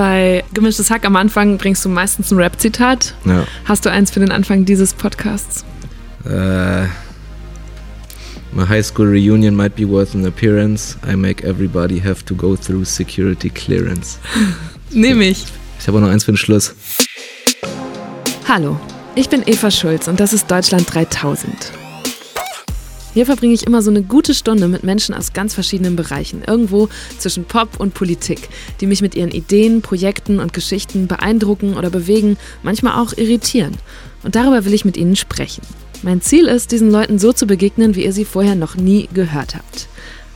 Bei Gemischtes Hack am Anfang bringst du meistens ein Rap-Zitat. Ja. Hast du eins für den Anfang dieses Podcasts? Äh, my high school reunion might be worth an appearance. I make everybody have to go through security clearance. Nehme ich. Ich habe auch noch eins für den Schluss. Hallo, ich bin Eva Schulz und das ist Deutschland 3000. Hier verbringe ich immer so eine gute Stunde mit Menschen aus ganz verschiedenen Bereichen, irgendwo zwischen Pop und Politik, die mich mit ihren Ideen, Projekten und Geschichten beeindrucken oder bewegen, manchmal auch irritieren. Und darüber will ich mit ihnen sprechen. Mein Ziel ist, diesen Leuten so zu begegnen, wie ihr sie vorher noch nie gehört habt.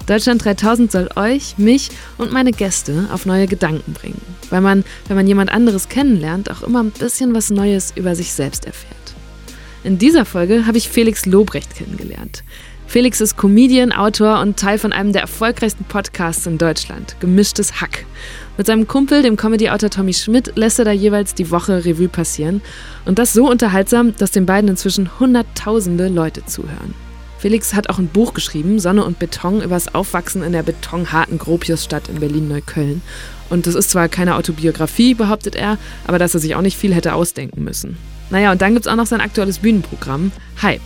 Deutschland 3000 soll euch, mich und meine Gäste auf neue Gedanken bringen, weil man, wenn man jemand anderes kennenlernt, auch immer ein bisschen was Neues über sich selbst erfährt. In dieser Folge habe ich Felix Lobrecht kennengelernt. Felix ist Comedian, Autor und Teil von einem der erfolgreichsten Podcasts in Deutschland, Gemischtes Hack. Mit seinem Kumpel, dem Comedy-Autor Tommy Schmidt, lässt er da jeweils die Woche Revue passieren. Und das so unterhaltsam, dass den beiden inzwischen hunderttausende Leute zuhören. Felix hat auch ein Buch geschrieben, Sonne und Beton, über das Aufwachsen in der betonharten Gropiusstadt in Berlin-Neukölln. Und das ist zwar keine Autobiografie, behauptet er, aber dass er sich auch nicht viel hätte ausdenken müssen. Naja, und dann gibt es auch noch sein aktuelles Bühnenprogramm, Hype.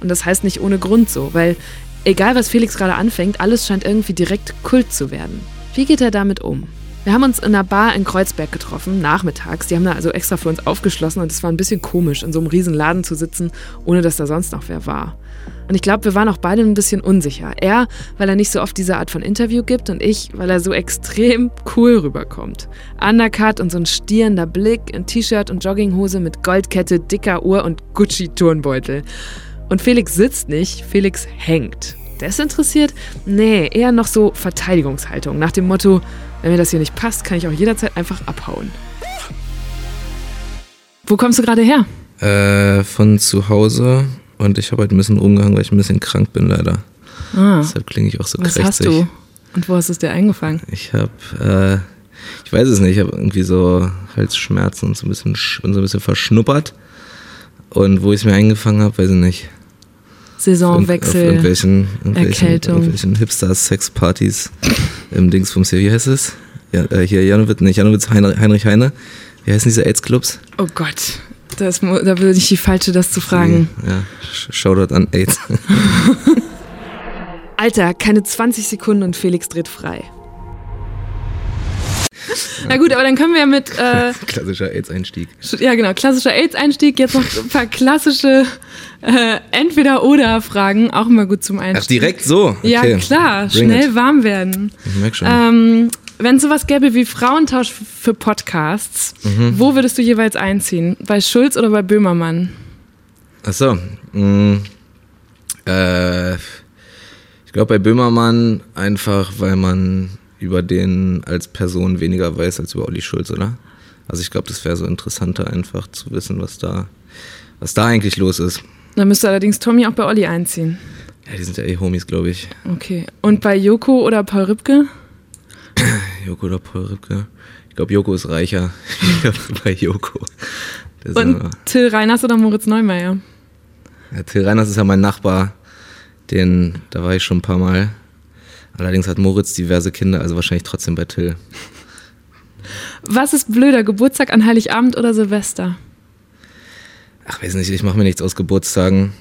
Und das heißt nicht ohne Grund so, weil egal was Felix gerade anfängt, alles scheint irgendwie direkt Kult zu werden. Wie geht er damit um? Wir haben uns in einer Bar in Kreuzberg getroffen, nachmittags. Die haben da also extra für uns aufgeschlossen und es war ein bisschen komisch, in so einem riesen Laden zu sitzen, ohne dass da sonst noch wer war. Und ich glaube, wir waren auch beide ein bisschen unsicher. Er, weil er nicht so oft diese Art von Interview gibt und ich, weil er so extrem cool rüberkommt. Undercut und so ein stierender Blick, ein T-Shirt und Jogginghose mit Goldkette, dicker Uhr und Gucci-Turnbeutel. Und Felix sitzt nicht, Felix hängt. Desinteressiert? Nee, eher noch so Verteidigungshaltung. Nach dem Motto, wenn mir das hier nicht passt, kann ich auch jederzeit einfach abhauen. Wo kommst du gerade her? Äh, von zu Hause und ich habe halt ein bisschen rumgehangen, weil ich ein bisschen krank bin leider. Ah, Deshalb klinge ich auch so was krächzig. hast du? Und wo hast du es dir eingefangen? Ich habe, äh, ich weiß es nicht, ich habe irgendwie so Halsschmerzen und so ein bisschen, sch- bin so ein bisschen verschnuppert. Und wo ich es mir eingefangen habe, weiß ich nicht. Auf Saisonwechsel. irgendwelchen, irgendwelchen, Erkältung. irgendwelchen Hipster-Sex-Partys im Dingsbums hier. Wie heißt es? Ja, äh, hier Janowitz, nicht Janowitz, Heinrich, Heinrich Heine. Wie heißen diese AIDS-Clubs? Oh Gott, das, da würde ich die Falsche, das zu fragen. Ja, Sh- Shoutout an AIDS. Alter, keine 20 Sekunden und Felix dreht frei. Na gut, aber dann können wir ja mit, äh, Klassischer AIDS-Einstieg. ja genau, klassischer AIDS-Einstieg, jetzt noch ein paar klassische äh, Entweder-Oder-Fragen, auch immer gut zum Einstieg. Ach, direkt so? Okay. Ja, klar, Bring schnell it. warm werden. Ich merk schon. Ähm, Wenn es sowas gäbe wie Frauentausch für Podcasts, Mhm. wo würdest du jeweils einziehen? Bei Schulz oder bei Böhmermann? Achso. mh, Äh, ich glaube bei Böhmermann einfach, weil man über den als Person weniger weiß als über Olli Schulz, oder? Also ich glaube, das wäre so interessanter, einfach zu wissen, was da, was da eigentlich los ist. Dann müsste allerdings Tommy auch bei Olli einziehen. Ja, die sind ja eh Homies, glaube ich. Okay. Und bei Joko oder Paul Rübke? Joko oder Paul Ripke. Ich glaube, Joko ist reicher. Ich glaube, bei Joko. Ist Und Till Reiners oder Moritz Neumeier? Ja, Till Reiners ist ja mein Nachbar. Den, da war ich schon ein paar Mal. Allerdings hat Moritz diverse Kinder, also wahrscheinlich trotzdem bei Till. Was ist blöder, Geburtstag an Heiligabend oder Silvester? Ach, weiß nicht, ich mache mir nichts aus Geburtstagen.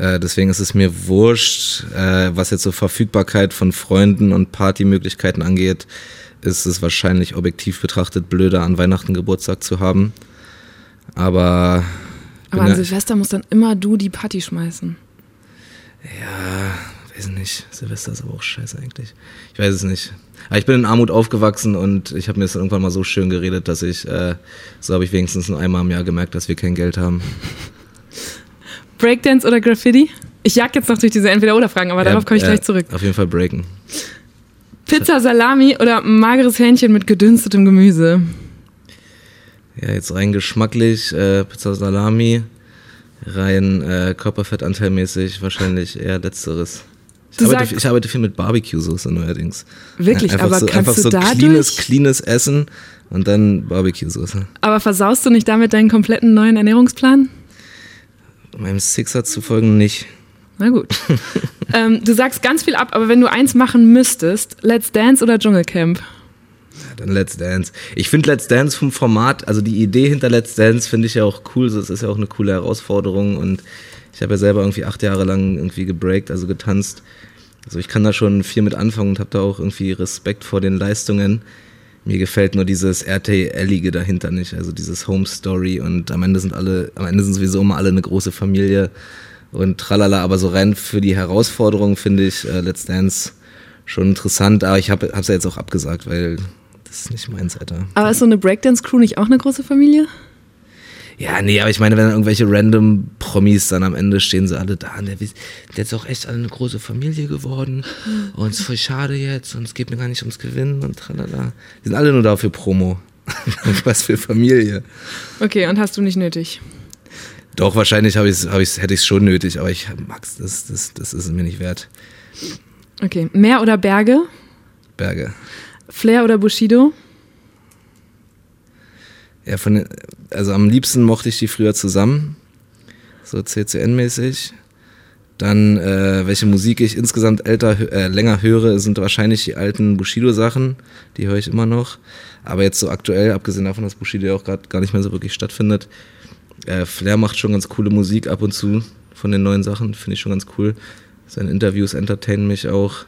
Äh, deswegen ist es mir wurscht, äh, was jetzt so Verfügbarkeit von Freunden und Partymöglichkeiten angeht, ist es wahrscheinlich objektiv betrachtet blöder, an Weihnachten Geburtstag zu haben. Aber, Aber an ja- Silvester musst dann immer du die Party schmeißen. ja, weiß nicht, Silvester ist aber auch scheiße eigentlich. Ich weiß es nicht. Aber ich bin in Armut aufgewachsen und ich habe mir das irgendwann mal so schön geredet, dass ich, äh, so habe ich wenigstens nur einmal im Jahr gemerkt, dass wir kein Geld haben. Breakdance oder Graffiti? Ich jag jetzt noch durch diese Entweder-Oder-Fragen, aber darauf komme ich Ja, gleich zurück. Auf jeden Fall breaken. Pizza, Salami oder mageres Hähnchen mit gedünstetem Gemüse? Ja, jetzt rein geschmacklich, äh, Pizza Salami, rein äh, Körperfettanteilmäßig wahrscheinlich eher letzteres. Ich, arbeite, ich arbeite viel mit Barbecue-Soße neuerdings. Wirklich, einfach aber so, kannst einfach du so dadurch- cleanes, cleanes Essen und dann Barbecue-Soße. Aber versaust du nicht damit deinen kompletten neuen Ernährungsplan? Meinem Sixer zu folgen nicht. Na gut. ähm, du sagst ganz viel ab, aber wenn du eins machen müsstest, Let's Dance oder Dschungelcamp? Ja, dann Let's Dance. Ich finde Let's Dance vom Format, also die Idee hinter Let's Dance finde ich ja auch cool. Es ist ja auch eine coole Herausforderung und ich habe ja selber irgendwie acht Jahre lang irgendwie gebreakt, also getanzt. Also ich kann da schon viel mit anfangen und habe da auch irgendwie Respekt vor den Leistungen. Mir gefällt nur dieses RTL-ige dahinter nicht, also dieses Home Story und am Ende sind alle, am Ende sind sowieso immer alle eine große Familie und tralala, aber so rein für die Herausforderung finde ich äh, Let's Dance schon interessant, aber ich habe es ja jetzt auch abgesagt, weil das ist nicht meins, Alter. Aber ist so eine Breakdance-Crew nicht auch eine große Familie? Ja, nee, aber ich meine, wenn dann irgendwelche random Promis dann am Ende stehen sie alle da und der, der ist auch echt alle eine große Familie geworden und es ist voll schade jetzt und es geht mir gar nicht ums Gewinnen und tralala. Die sind alle nur da für Promo. Was für Familie. Okay, und hast du nicht nötig? Doch, wahrscheinlich hab ich's, hab ich's, hätte ich es schon nötig, aber ich, Max, das, das, das ist mir nicht wert. Okay, Meer oder Berge? Berge. Flair oder Bushido? Ja, von, also am liebsten mochte ich die früher zusammen, so CCN-mäßig. Dann, äh, welche Musik ich insgesamt älter, äh, länger höre, sind wahrscheinlich die alten Bushido-Sachen. Die höre ich immer noch. Aber jetzt so aktuell, abgesehen davon, dass Bushido ja auch gerade gar nicht mehr so wirklich stattfindet, äh, Flair macht schon ganz coole Musik ab und zu von den neuen Sachen. Finde ich schon ganz cool. Seine Interviews entertainen mich auch.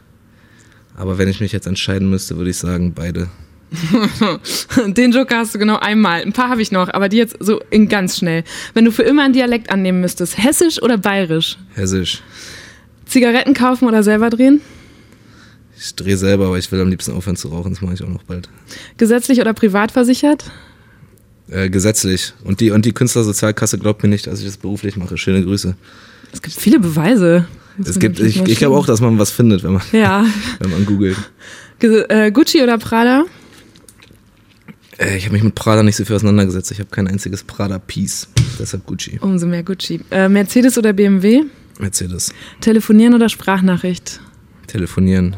Aber wenn ich mich jetzt entscheiden müsste, würde ich sagen, beide. Den Joker hast du genau einmal. Ein paar habe ich noch, aber die jetzt so in ganz schnell. Wenn du für immer einen Dialekt annehmen müsstest, hessisch oder bayerisch? Hessisch. Zigaretten kaufen oder selber drehen? Ich drehe selber, aber ich will am liebsten aufhören zu rauchen. Das mache ich auch noch bald. Gesetzlich oder privat versichert? Äh, gesetzlich. Und die, und die Künstlersozialkasse glaubt mir nicht, dass ich das beruflich mache. Schöne Grüße. Es gibt viele Beweise. Es gibt, ich, ich glaube auch, dass man was findet, wenn man, Ja. wenn man googelt. Ge äh, Gucci oder Prada? Äh, ich habe mich mit Prada nicht so viel auseinandergesetzt. Ich habe kein einziges Prada-Piece. Deshalb Gucci. Umso mehr Gucci. Äh, Mercedes oder BMW? Mercedes. Telefonieren oder Sprachnachricht? Telefonieren.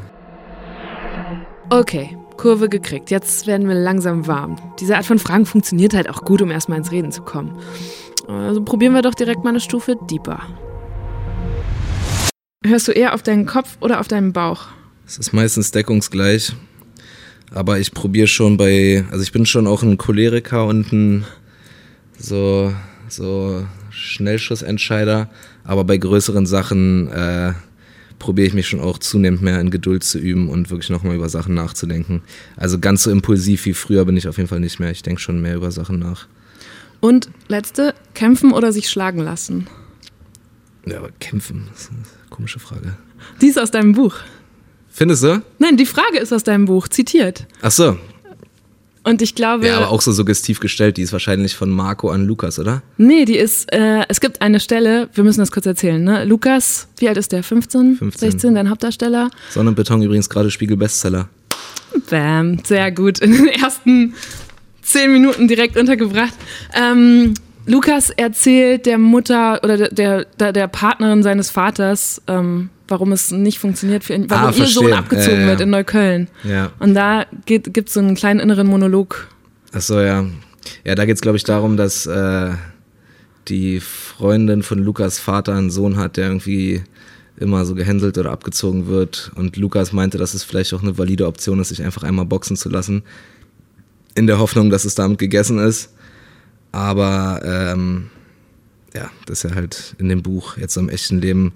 Okay, Kurve gekriegt. Jetzt werden wir langsam warm. Diese Art von Fragen funktioniert halt auch gut, um erstmal ins Reden zu kommen. Also probieren wir doch direkt mal eine Stufe deeper. Hörst du eher auf deinen Kopf oder auf deinen Bauch? Es ist meistens deckungsgleich. Aber ich probiere schon bei, also ich bin schon auch ein Choleriker und ein so, so Schnellschussentscheider. Aber bei größeren Sachen äh, probiere ich mich schon auch zunehmend mehr in Geduld zu üben und wirklich nochmal über Sachen nachzudenken. Also ganz so impulsiv wie früher bin ich auf jeden Fall nicht mehr. Ich denke schon mehr über Sachen nach. Und letzte, kämpfen oder sich schlagen lassen? Ja, aber kämpfen, das ist eine komische Frage. Die ist aus deinem Buch. Findest du? Nein, die Frage ist aus deinem Buch, zitiert. Ach so. Und ich glaube. Ja, aber auch so suggestiv gestellt. Die ist wahrscheinlich von Marco an Lukas, oder? Nee, die ist, äh, es gibt eine Stelle, wir müssen das kurz erzählen, ne? Lukas, wie alt ist der? 15? 15. 16, dein Hauptdarsteller? Sonne und Beton übrigens gerade Spiegel-Bestseller. Bam, sehr gut. In den ersten zehn Minuten direkt untergebracht. Ähm, Lukas erzählt der Mutter oder der, der, der Partnerin seines Vaters, ähm, warum es nicht funktioniert für ihn, warum Ah, ihr Sohn abgezogen Ja, ja. wird in Neukölln. Ja. Und da gibt es so einen kleinen inneren Monolog. Ach so, ja. Ja, da geht's glaube ich, darum, dass äh, die Freundin von Lukas Vater einen Sohn hat, der irgendwie immer so gehänselt oder abgezogen wird. Und Lukas meinte, dass es vielleicht auch eine valide Option ist, sich einfach einmal boxen zu lassen. In der Hoffnung, dass es damit gegessen ist. Aber ähm, ja, das ist ja halt in dem Buch, jetzt im echten Leben,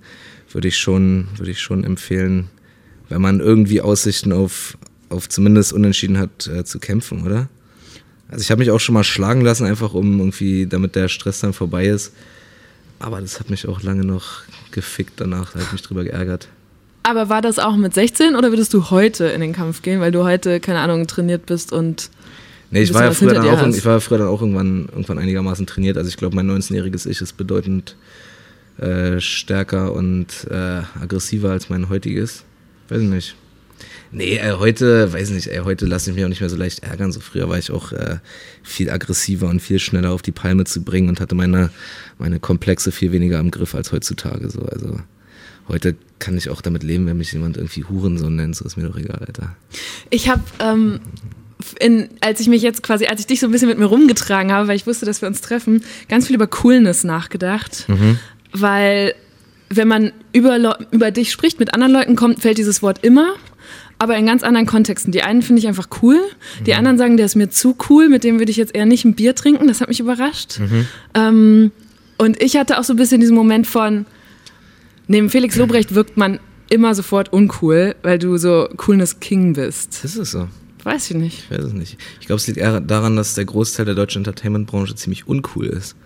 würde ich schon, würde ich schon empfehlen, wenn man irgendwie Aussichten auf, auf zumindest Unentschieden hat, äh, zu kämpfen, oder? Also ich habe mich auch schon mal schlagen lassen, einfach um irgendwie, damit der Stress dann vorbei ist. Aber das hat mich auch lange noch gefickt danach, da ich mich drüber geärgert. Aber war das auch mit 16 oder würdest du heute in den Kampf gehen, weil du heute, keine Ahnung, trainiert bist und Nee, ich war ja früher dann auch, hast. ich war früher dann auch irgendwann, irgendwann einigermaßen trainiert. Also ich glaube, mein 19-jähriges Ich ist bedeutend äh, stärker und äh, aggressiver als mein heutiges. Weiß ich nicht. Nee, äh, heute, weiß nicht, ey, heute lasse ich mich auch nicht mehr so leicht ärgern. So früher war ich auch äh, viel aggressiver und viel schneller auf die Palme zu bringen und hatte meine, meine Komplexe viel weniger im Griff als heutzutage. So. Also heute kann ich auch damit leben, wenn mich jemand irgendwie Hurensohn nennt. So ist mir doch egal, Alter. Ich habe, ähm, in, als ich mich jetzt quasi, als ich dich so ein bisschen mit mir rumgetragen habe, weil ich wusste, dass wir uns treffen, ganz viel über Coolness nachgedacht. Weil wenn man über, über dich spricht, mit anderen Leuten kommt, fällt dieses Wort immer. aber in ganz anderen Kontexten. Die einen finde ich einfach cool, die mhm. anderen sagen, der ist mir zu cool, mit dem würde ich jetzt eher nicht ein Bier trinken. Das hat mich überrascht. Mhm. Ähm, und ich hatte auch so ein bisschen diesen Moment von, neben Felix Lobrecht wirkt man immer sofort uncool, weil du so Coolness King bist. Ist es so? Weiß ich nicht. Ich weiß es nicht. Ich glaube, es liegt eher daran, dass der Großteil der deutschen Entertainment-Branche ziemlich uncool ist.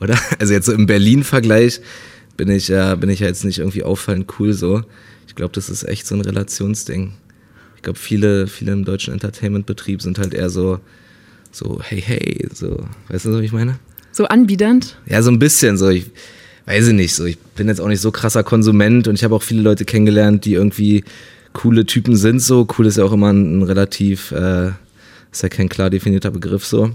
Oder? Also jetzt so im Berlin-Vergleich bin ich ja, bin ich ja jetzt nicht irgendwie auffallend cool so. Ich glaube, das ist echt so ein Relationsding. Ich glaube, viele, viele im deutschen Entertainment-Betrieb sind halt eher so, so, hey, hey, so, weißt du, was ich meine? So anbiedernd? Ja, so ein bisschen so. Ich weiß ich nicht, so. Ich bin jetzt auch nicht so krasser Konsument und ich habe auch viele Leute kennengelernt, die irgendwie coole Typen sind so. Cool ist ja auch immer ein, ein relativ, äh, ist ja kein klar definierter Begriff so.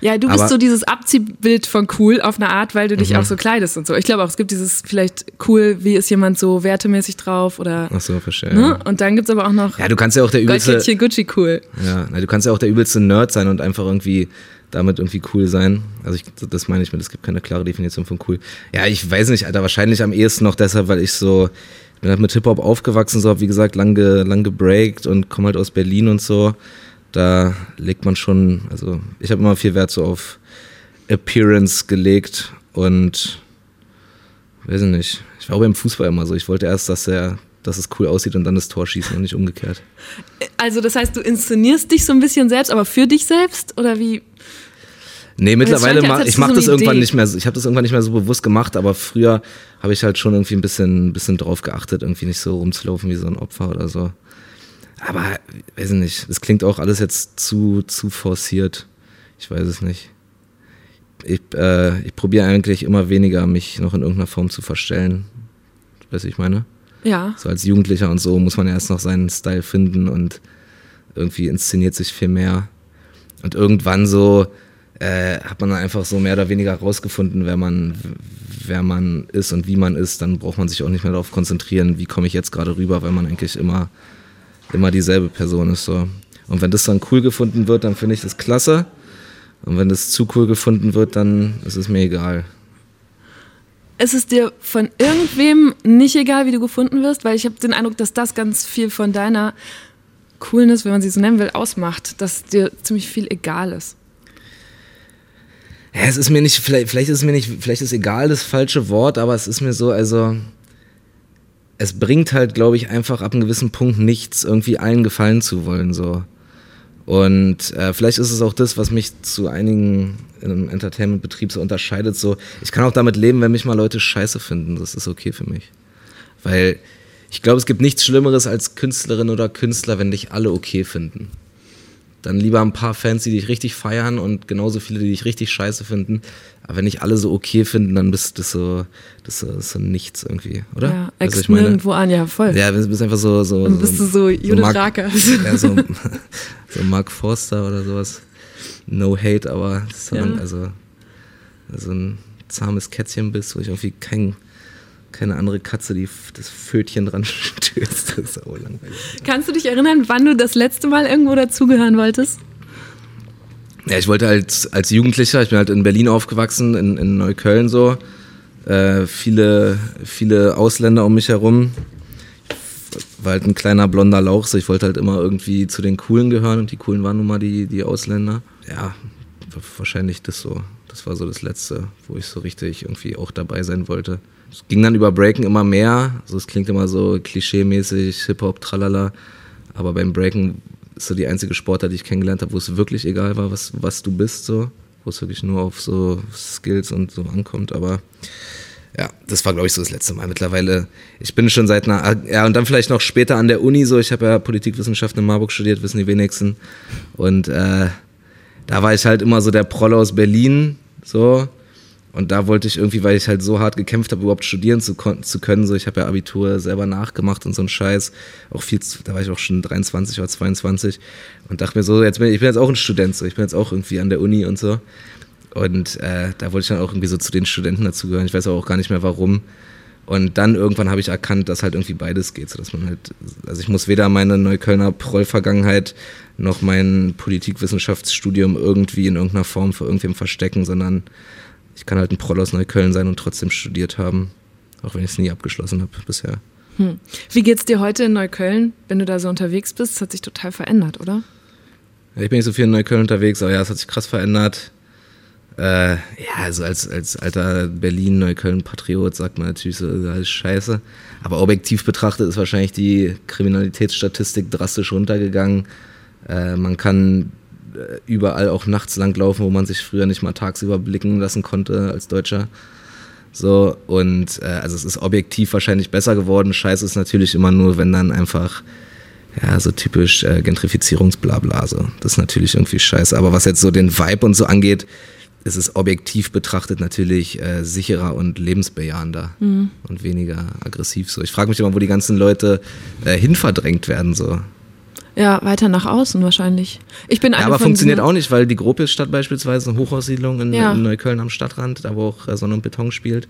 Ja, du bist Aber, so dieses Abziehbild von cool auf eine Art, weil du dich mhm. auch so kleidest und so. Ich glaube auch, es gibt dieses vielleicht cool, wie ist jemand so wertemäßig drauf oder. Ach so, verstehe. Ne? Und dann gibt es aber auch noch. Ja, du kannst ja auch der übelste. Gucci cool. Ja, na, du kannst ja auch der übelste Nerd sein und einfach irgendwie damit irgendwie cool sein. Also ich, das meine ich mit, es gibt keine klare Definition von cool. Ja, ich weiß nicht, Alter, wahrscheinlich am ehesten noch deshalb, weil ich so, bin halt mit Hip-Hop aufgewachsen, so, hab, wie gesagt, lang, lang gebreakt und komme halt aus Berlin und so. Da legt man schon, also ich habe immer viel Wert so auf Appearance gelegt und weiß ich nicht. Ich war auch beim Fußball immer so. Ich wollte erst, dass er dass es cool aussieht und dann das Tor schießen und nicht umgekehrt. Also das heißt, du inszenierst dich so ein bisschen selbst, aber für dich selbst oder wie? Nee, mittlerweile mach, ich mache so das irgendwann Idee. nicht mehr. Ich habe das irgendwann nicht mehr so bewusst gemacht, aber früher habe ich halt schon irgendwie ein bisschen, bisschen drauf geachtet, irgendwie nicht so rumzulaufen wie so ein Opfer oder so. Aber weiß ich nicht. Es klingt auch alles jetzt zu zu forciert. Ich weiß es nicht. Ich, äh, ich probiere eigentlich immer weniger, mich noch in irgendeiner Form zu verstellen. Weißt du, ich meine? Ja. So als Jugendlicher und so muss man erst noch seinen Style finden und irgendwie inszeniert sich viel mehr. Und irgendwann so äh, hat man dann einfach so mehr oder weniger rausgefunden, wer man, wer man ist und wie man ist. Dann braucht man sich auch nicht mehr darauf konzentrieren, wie komme ich jetzt gerade rüber, weil man eigentlich immer, immer dieselbe Person ist. So. Und wenn das dann cool gefunden wird, dann finde ich das klasse. Und wenn das zu cool gefunden wird, dann ist es mir egal. Ist es dir von irgendwem nicht egal, wie du gefunden wirst? Weil ich habe den Eindruck, dass das ganz viel von deiner Coolness, wenn man sie so nennen will, ausmacht, dass dir ziemlich viel egal ist. Ja, es ist mir nicht, vielleicht, vielleicht ist mir nicht, vielleicht ist egal das falsche Wort, aber es ist mir so, also es bringt halt, glaube ich, einfach ab einem gewissen Punkt nichts, irgendwie allen gefallen zu wollen, so. Und äh, vielleicht ist es auch das, was mich zu einigen im Entertainment-Betrieb so unterscheidet. So, ich kann auch damit leben, wenn mich mal Leute scheiße finden. Das ist okay für mich. Weil ich glaube, es gibt nichts Schlimmeres als Künstlerin oder Künstler, wenn dich alle okay finden dann lieber ein paar Fans, die dich richtig feiern und genauso viele, die dich richtig scheiße finden. Aber wenn nicht alle so okay finden, dann bist du so, das ist so nichts irgendwie, oder? Ja, ex ich nirgendwo an, ja, voll. Ja, du bist einfach so, so. Dann bist so, du so Judith so Mark. Ja, so, so Mark Forster oder sowas. No hate, aber das ist ja. also, so ein zahmes Kätzchen bist, wo ich irgendwie kein keine andere Katze, die das Fötchen dran stößt. Das ist auch langweilig. Kannst du dich erinnern, wann du das letzte Mal irgendwo dazugehören wolltest? Ja, ich wollte halt als Jugendlicher, ich bin halt in Berlin aufgewachsen, in, in Neukölln so. Äh, viele, viele Ausländer um mich herum. Ich war halt ein kleiner blonder Lauch, so ich wollte halt immer irgendwie zu den Coolen gehören und die Coolen waren nun mal die, die Ausländer. Ja, wahrscheinlich das so. Das war so das Letzte, wo ich so richtig irgendwie auch dabei sein wollte. Es ging dann über Breaken immer mehr. Also es klingt immer so klischee-mäßig, Hip-Hop, tralala. Aber beim Breaken ist so die einzige Sportart, die ich kennengelernt habe, wo es wirklich egal war, was, was du bist, so. Wo es wirklich nur auf so Skills und so ankommt. Aber ja, das war, glaube ich, so das letzte Mal. Mittlerweile, ich bin schon seit einer, ja, und dann vielleicht noch später an der Uni so. Ich habe ja Politikwissenschaften in Marburg studiert, wissen die wenigsten. Und äh, da war ich halt immer so der Proll aus Berlin, so. Und da wollte ich irgendwie, weil ich halt so hart gekämpft habe, überhaupt studieren zu, zu können. So, ich habe ja Abitur selber nachgemacht und so ein Scheiß. Auch viel, da war ich auch schon 23 oder 22 und dachte mir so, jetzt bin ich, ich bin jetzt auch ein Student, so, ich bin jetzt auch irgendwie an der Uni und so. Und äh, da wollte ich dann auch irgendwie so zu den Studenten dazugehören. Ich weiß auch gar nicht mehr warum. Und dann irgendwann habe ich erkannt, dass halt irgendwie beides geht, so dass man halt, also ich muss weder meine Neuköllner Proll-Vergangenheit noch mein Politikwissenschaftsstudium irgendwie in irgendeiner Form für irgendwem verstecken, sondern ich kann halt ein Proll aus Neukölln sein und trotzdem studiert haben, auch wenn ich es nie abgeschlossen habe bisher. Hm. Wie geht's dir heute in Neukölln, wenn du da so unterwegs bist? Das hat sich total verändert, oder? Ja, ich bin nicht so viel in Neukölln unterwegs, aber ja, es hat sich krass verändert. Äh, ja, also als, als alter Berlin-Neukölln-Patriot sagt man natürlich so, alles scheiße. Aber objektiv betrachtet ist wahrscheinlich die Kriminalitätsstatistik drastisch runtergegangen. Äh, man kann äh, überall auch nachts langlaufen, wo man sich früher nicht mal tagsüber blicken lassen konnte als Deutscher. So, und äh, also es ist objektiv wahrscheinlich besser geworden. Scheiße ist natürlich immer nur, wenn dann einfach, ja, so typisch äh, Gentrifizierungsblabla. So. Das ist natürlich irgendwie scheiße. Aber was jetzt so den Vibe und so angeht, ist es objektiv betrachtet natürlich äh, sicherer und lebensbejahender mhm. und weniger aggressiv. So. Ich frage mich immer, wo die ganzen Leute äh, hinverdrängt werden. So. Ja, weiter nach außen wahrscheinlich. Ich bin ja, aber funktioniert auch nicht, weil die Gropiusstadt beispielsweise eine Hochhaussiedlung in, ja. in, Neukölln am Stadtrand, da wo auch äh, Sonne und Beton spielt,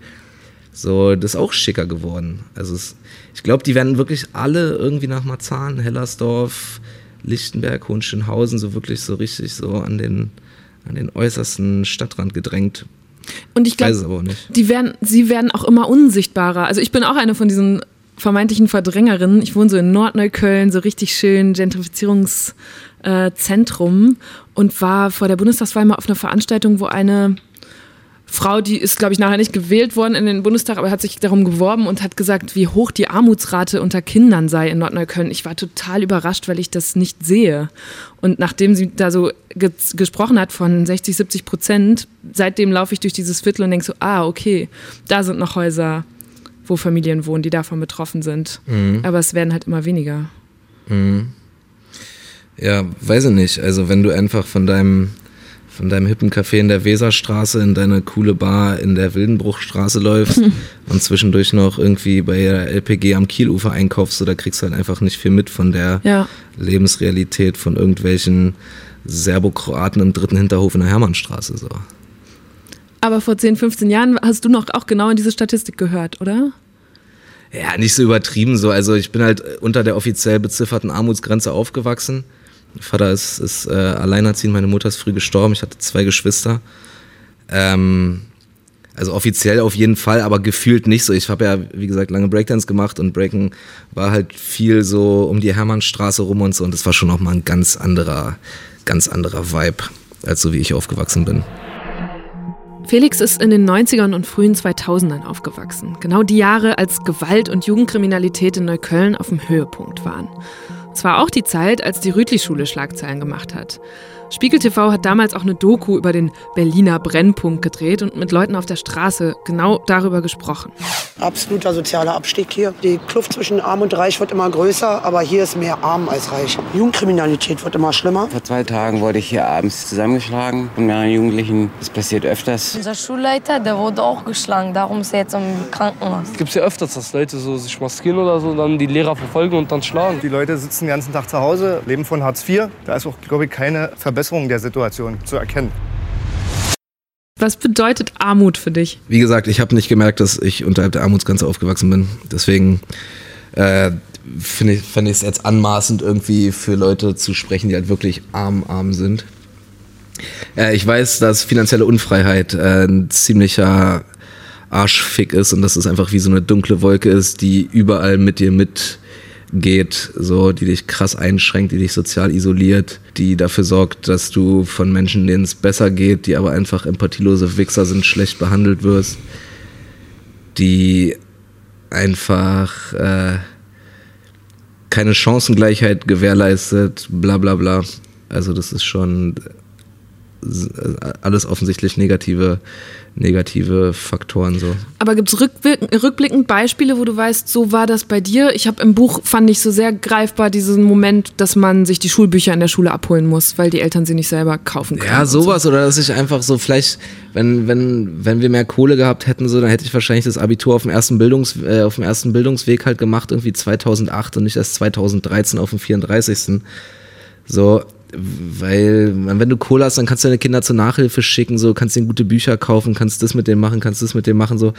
so, das ist auch schicker geworden. Also es, ich glaube, die werden wirklich alle irgendwie nach Marzahn, Hellersdorf, Lichtenberg, Hohenschönhausen so wirklich so richtig so an den, an den äußersten Stadtrand gedrängt. Und ich glaube, die werden, sie werden auch immer unsichtbarer. Also ich bin auch eine von diesen vermeintlichen Verdrängerinnen. Ich wohne so in Nordneukölln, so richtig schön Gentrifizierungszentrum und war vor der Bundestagswahl mal auf einer Veranstaltung, wo eine Frau, die ist, glaube ich, nachher nicht gewählt worden in den Bundestag, aber hat sich darum geworben und hat gesagt, wie hoch die Armutsrate unter Kindern sei in Nordneukölln. Ich war total überrascht, weil ich das nicht sehe. Und nachdem sie da so ge gesprochen hat von 60, 70 Prozent, seitdem laufe ich durch dieses Viertel und denke so, ah, okay, da sind noch Häuser, wo Familien wohnen, die davon betroffen sind. Mhm. Aber es werden halt immer weniger. Mhm. Ja, weiß ich nicht. Also wenn du einfach von deinem von deinem hippen Café in der Weserstraße in deine coole Bar in der Wildenbruchstraße läufst und zwischendurch noch irgendwie bei der LPG am Kielufer einkaufst, so, da kriegst du halt einfach nicht viel mit von der ja. Lebensrealität von irgendwelchen Serbokroaten im dritten Hinterhof in der Hermannstraße. So. Aber vor 10, 15 Jahren hast du noch auch genau in diese Statistik gehört, oder? Ja, nicht so übertrieben so. Also ich bin halt unter der offiziell bezifferten Armutsgrenze aufgewachsen. Mein Vater ist, ist äh, alleinerziehend, meine Mutter ist früh gestorben, ich hatte zwei Geschwister. Ähm, also offiziell auf jeden Fall, aber gefühlt nicht so. Ich habe ja, wie gesagt, lange Breakdance gemacht und Breaken war halt viel so um die Hermannstraße rum und so. Und das war schon auch mal ein ganz anderer, ganz anderer Vibe, als so wie ich aufgewachsen bin. Felix ist in den 90ern und frühen 2000ern aufgewachsen. Genau die Jahre, als Gewalt und Jugendkriminalität in Neukölln auf dem Höhepunkt waren. Es war auch die Zeit, als die Rütli-Schule Schlagzeilen gemacht hat. Spiegel TV hat damals auch eine Doku über den Berliner Brennpunkt gedreht und mit Leuten auf der Straße genau darüber gesprochen. Absoluter sozialer Abstieg hier. Die Kluft zwischen Arm und Reich wird immer größer, aber hier ist mehr Arm als Reich. Jugendkriminalität wird immer schlimmer. Vor zwei Tagen wurde ich hier abends zusammengeschlagen von mehreren Jugendlichen. Das passiert öfters. Unser Schulleiter, der wurde auch geschlagen. Darum ist er jetzt im Krankenhaus. Es gibt ja öfters, dass Leute so sich maskieren oder so, dann die Lehrer verfolgen und dann schlagen. Die Leute sitzen den ganzen Tag zu Hause, leben von Hartz IV. Da ist auch, glaube ich, keine Verbesserung Verbesserung der Situation zu erkennen. Was bedeutet Armut für dich? Wie gesagt, ich habe nicht gemerkt, dass ich unterhalb der Armutsgrenze aufgewachsen bin. Deswegen äh, finde ich es jetzt anmaßend, irgendwie für Leute zu sprechen, die halt wirklich arm, arm sind. Äh, ich weiß, dass finanzielle Unfreiheit äh, ein ziemlicher Arschfick ist und dass es einfach wie so eine dunkle Wolke ist, die überall mit dir mit geht, so, die dich krass einschränkt, die dich sozial isoliert, die dafür sorgt, dass du von Menschen, denen es besser geht, die aber einfach empathielose Wichser sind, schlecht behandelt wirst, die einfach äh, keine Chancengleichheit gewährleistet, bla bla bla. Also das ist schon alles offensichtlich negative, negative Faktoren so. Aber gibt es rückblickend Beispiele, wo du weißt, so war das bei dir? Ich habe im Buch, fand ich so sehr greifbar diesen Moment, dass man sich die Schulbücher in der Schule abholen muss, weil die Eltern sie nicht selber kaufen können. Ja, sowas so. oder dass ich einfach so vielleicht, wenn, wenn, wenn wir mehr Kohle gehabt hätten, so, dann hätte ich wahrscheinlich das Abitur auf dem ersten, Bildungs, äh, auf dem ersten Bildungsweg halt gemacht, irgendwie 2008 und nicht erst 2013 auf dem 34. So, weil wenn du Kohle hast, dann kannst du deine Kinder zur Nachhilfe schicken, so kannst denen gute Bücher kaufen, kannst das mit denen machen, kannst das mit denen machen, so.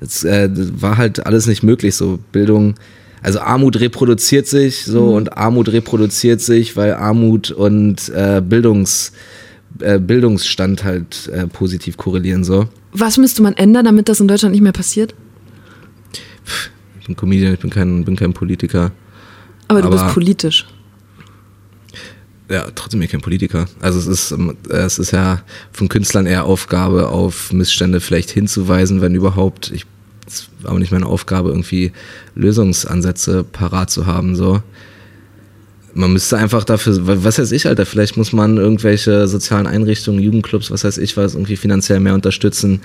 Das, äh, das war halt alles nicht möglich, so Bildung. Also Armut reproduziert sich, so mhm. und Armut reproduziert sich, weil Armut und äh, Bildungs äh, Bildungsstand halt äh, positiv korrelieren so. Was müsste man ändern, damit das in Deutschland nicht mehr passiert? bin Comedian, ich bin kein, bin kein Politiker. Aber du bist Aber- politisch. Ja, trotzdem bin ich kein Politiker. Also es ist, ähm, es ist ja von Künstlern eher Aufgabe, auf Missstände vielleicht hinzuweisen, wenn überhaupt. Ich, war aber nicht meine Aufgabe, irgendwie Lösungsansätze parat zu haben. So. Man müsste einfach dafür, wa- was weiß ich, Alter, vielleicht muss man irgendwelche sozialen Einrichtungen, Jugendclubs, was weiß ich was, irgendwie finanziell mehr unterstützen,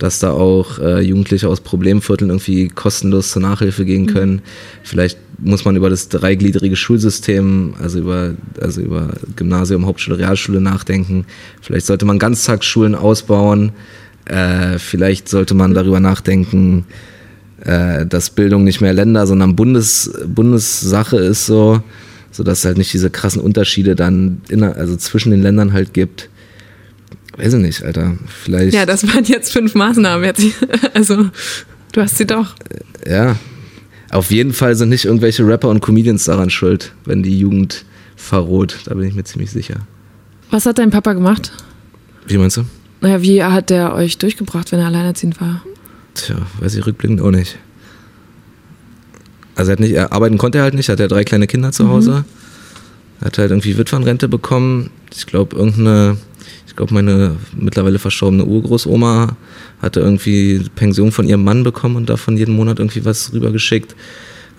dass da auch äh, Jugendliche aus Problemvierteln irgendwie kostenlos zur Nachhilfe gehen können. Vielleicht muss man über das dreigliedrige Schulsystem, also über, also über Gymnasium, Hauptschule, Realschule nachdenken. Vielleicht sollte man Ganztagsschulen ausbauen. Äh, vielleicht sollte man darüber nachdenken, äh, dass Bildung nicht mehr Länder, sondern Bundes, Bundessache ist so, sodass es halt nicht diese krassen Unterschiede dann inner, also zwischen den Ländern halt gibt. Weiß ich nicht, Alter. Vielleicht. Ja, das waren jetzt fünf Maßnahmen. Jetzt. Also, du hast sie doch. Ja. Auf jeden Fall sind nicht irgendwelche Rapper und Comedians daran schuld, wenn die Jugend verroht. Da bin ich mir ziemlich sicher. Was hat dein Papa gemacht? Wie meinst du? Naja, wie hat der euch durchgebracht, wenn er alleinerziehend war? Tja, weiß ich rückblickend auch nicht. Also er hat nicht, er arbeiten konnte er halt nicht, hat er drei kleine Kinder zu Hause. Er hat halt irgendwie Witwenrente bekommen. Ich glaube, irgendeine, ich glaube, meine mittlerweile verstorbene Urgroßoma hatte irgendwie Pension von ihrem Mann bekommen und davon jeden Monat irgendwie was rübergeschickt.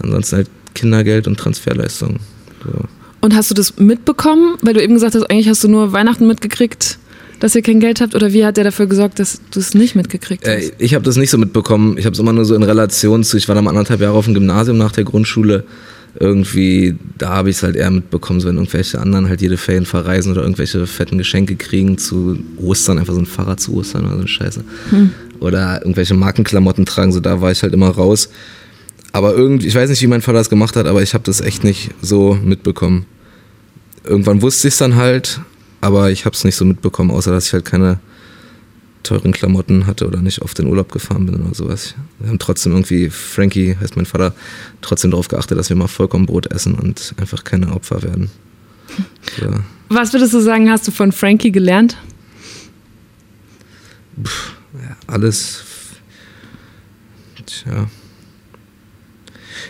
Ansonsten halt Kindergeld und Transferleistung. So. Und hast du das mitbekommen? Weil du eben gesagt hast, eigentlich hast du nur Weihnachten mitgekriegt, dass ihr kein Geld habt. Oder wie hat der dafür gesorgt, dass du es nicht mitgekriegt hast? Äh, ich habe das nicht so mitbekommen. Ich habe es immer nur so in Relation zu, ich war dann mal anderthalb Jahre auf dem Gymnasium nach der Grundschule. Irgendwie, da habe ich es halt eher mitbekommen, so wenn irgendwelche anderen halt jede Ferien verreisen oder irgendwelche fetten Geschenke kriegen zu Ostern, einfach so ein Fahrrad zu Ostern oder so eine Scheiße. Oder irgendwelche Markenklamotten tragen, so da war ich halt immer raus. Aber irgendwie, ich weiß nicht, wie mein Vater das gemacht hat, aber ich habe das echt nicht so mitbekommen. Irgendwann wusste ich es dann halt, aber ich habe es nicht so mitbekommen, außer dass ich halt keine teuren Klamotten hatte oder nicht oft in Urlaub gefahren bin oder sowas. Wir haben trotzdem irgendwie, Frankie heißt mein Vater, trotzdem darauf geachtet, dass wir mal Vollkornbrot essen und einfach keine Opfer werden. Ja. Was würdest du sagen, hast du von Frankie gelernt? Ja, alles. Tja.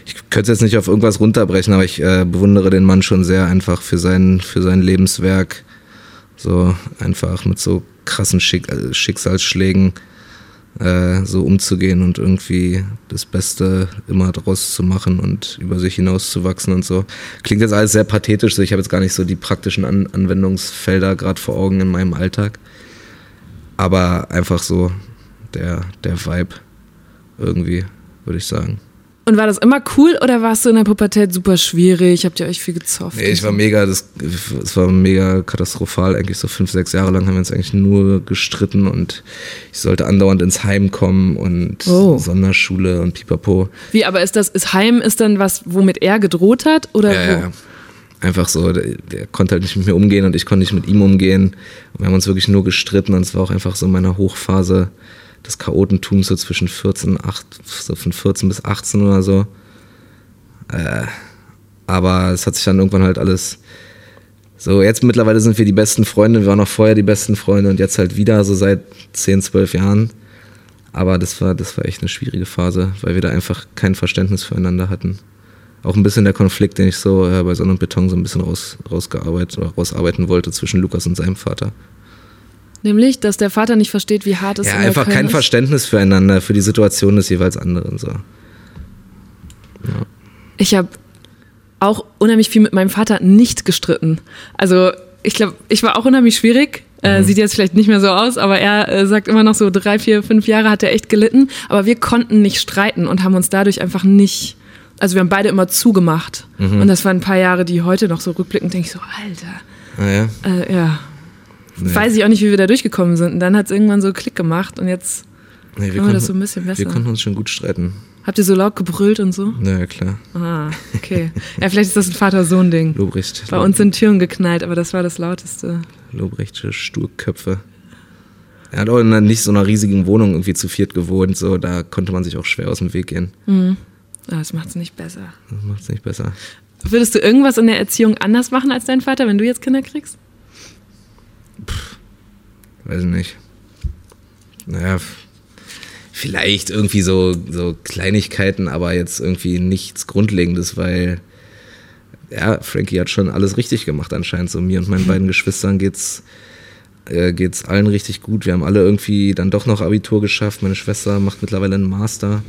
Ich könnte es jetzt nicht auf irgendwas runterbrechen, aber ich äh, bewundere den Mann schon sehr einfach für sein, für sein Lebenswerk. So einfach mit so krassen Schick äh, Schicksalsschlägen äh, so umzugehen und irgendwie das Beste immer draus zu machen und über sich hinaus zu wachsen und so. Klingt jetzt alles sehr pathetisch, so ich habe jetzt gar nicht so die praktischen An Anwendungsfelder gerade vor Augen in meinem Alltag. Aber einfach so der, der Vibe irgendwie, würde ich sagen. Und war das immer cool oder warst du in der Pubertät super schwierig? Habt ihr euch viel gezofft? Nee, ich war mega, das, es war mega katastrophal. Eigentlich so fünf, sechs Jahre lang haben wir uns eigentlich nur gestritten und ich sollte andauernd ins Heim kommen und Oh. Sonderschule und pipapo. Wie, aber ist das, ist Heim ist dann was, womit er gedroht hat? Oder Ja, wo? ja. Einfach so, der, der konnte halt nicht mit mir umgehen und ich konnte nicht mit ihm umgehen. Und wir haben uns wirklich nur gestritten und es war auch einfach so meine Hochphase des Chaotentums, so zwischen 14, 8, so von 14 bis 18 oder so. Äh, aber es hat sich dann irgendwann halt alles. So, jetzt mittlerweile sind wir die besten Freunde, wir waren auch vorher die besten Freunde und jetzt halt wieder, so seit 10, 12 Jahren. Aber das war, das war echt eine schwierige Phase, weil wir da einfach kein Verständnis füreinander hatten auch ein bisschen der Konflikt, den ich so äh, bei Sonne und Beton so ein bisschen raus, rausgearbeitet oder rausarbeiten wollte zwischen Lukas und seinem Vater. Nämlich, dass der Vater nicht versteht, wie hart es Ja, in der einfach kein ist. Verständnis füreinander, für die Situation des jeweils anderen. So. Ich habe auch unheimlich viel mit meinem Vater nicht gestritten. Also ich glaube, ich war auch unheimlich schwierig. Äh, sieht jetzt vielleicht nicht mehr so aus, aber er äh, sagt immer noch so drei, vier, fünf Jahre hat er echt gelitten. Aber wir konnten nicht streiten und haben uns dadurch einfach nicht. Also wir haben beide immer zugemacht. Und das waren ein paar Jahre, die heute noch so rückblickend denke ich so, Alter, Ah, ja. äh, ja. Nee. Weiß ich auch nicht, wie wir da durchgekommen sind. Und dann hat es irgendwann so Klick gemacht und jetzt Nee, wir, machen wir das so ein bisschen wir besser. konnten uns schon gut streiten. Habt ihr so laut gebrüllt und so? Na ja, klar. Ah, okay. Ja, vielleicht ist das ein Vater-Sohn-Ding. Lobrecht. Bei uns sind Türen geknallt, aber das war das lauteste. Lobrechtsche Sturköpfe. Er hat auch in einer nicht so einer riesigen Wohnung irgendwie zu viert gewohnt, so da konnte man sich auch schwer aus dem Weg gehen. Ah, das macht es nicht besser. Das macht es nicht besser. Würdest du irgendwas in der Erziehung anders machen als dein Vater, wenn du jetzt Kinder kriegst? Weiß ich nicht. Naja, vielleicht irgendwie so, so Kleinigkeiten, aber jetzt irgendwie nichts Grundlegendes, weil ja, Frankie hat schon alles richtig gemacht anscheinend. So mir und meinen beiden Geschwistern geht's äh, geht's allen richtig gut. Wir haben alle irgendwie dann doch noch Abitur geschafft. Meine Schwester macht mittlerweile einen Master.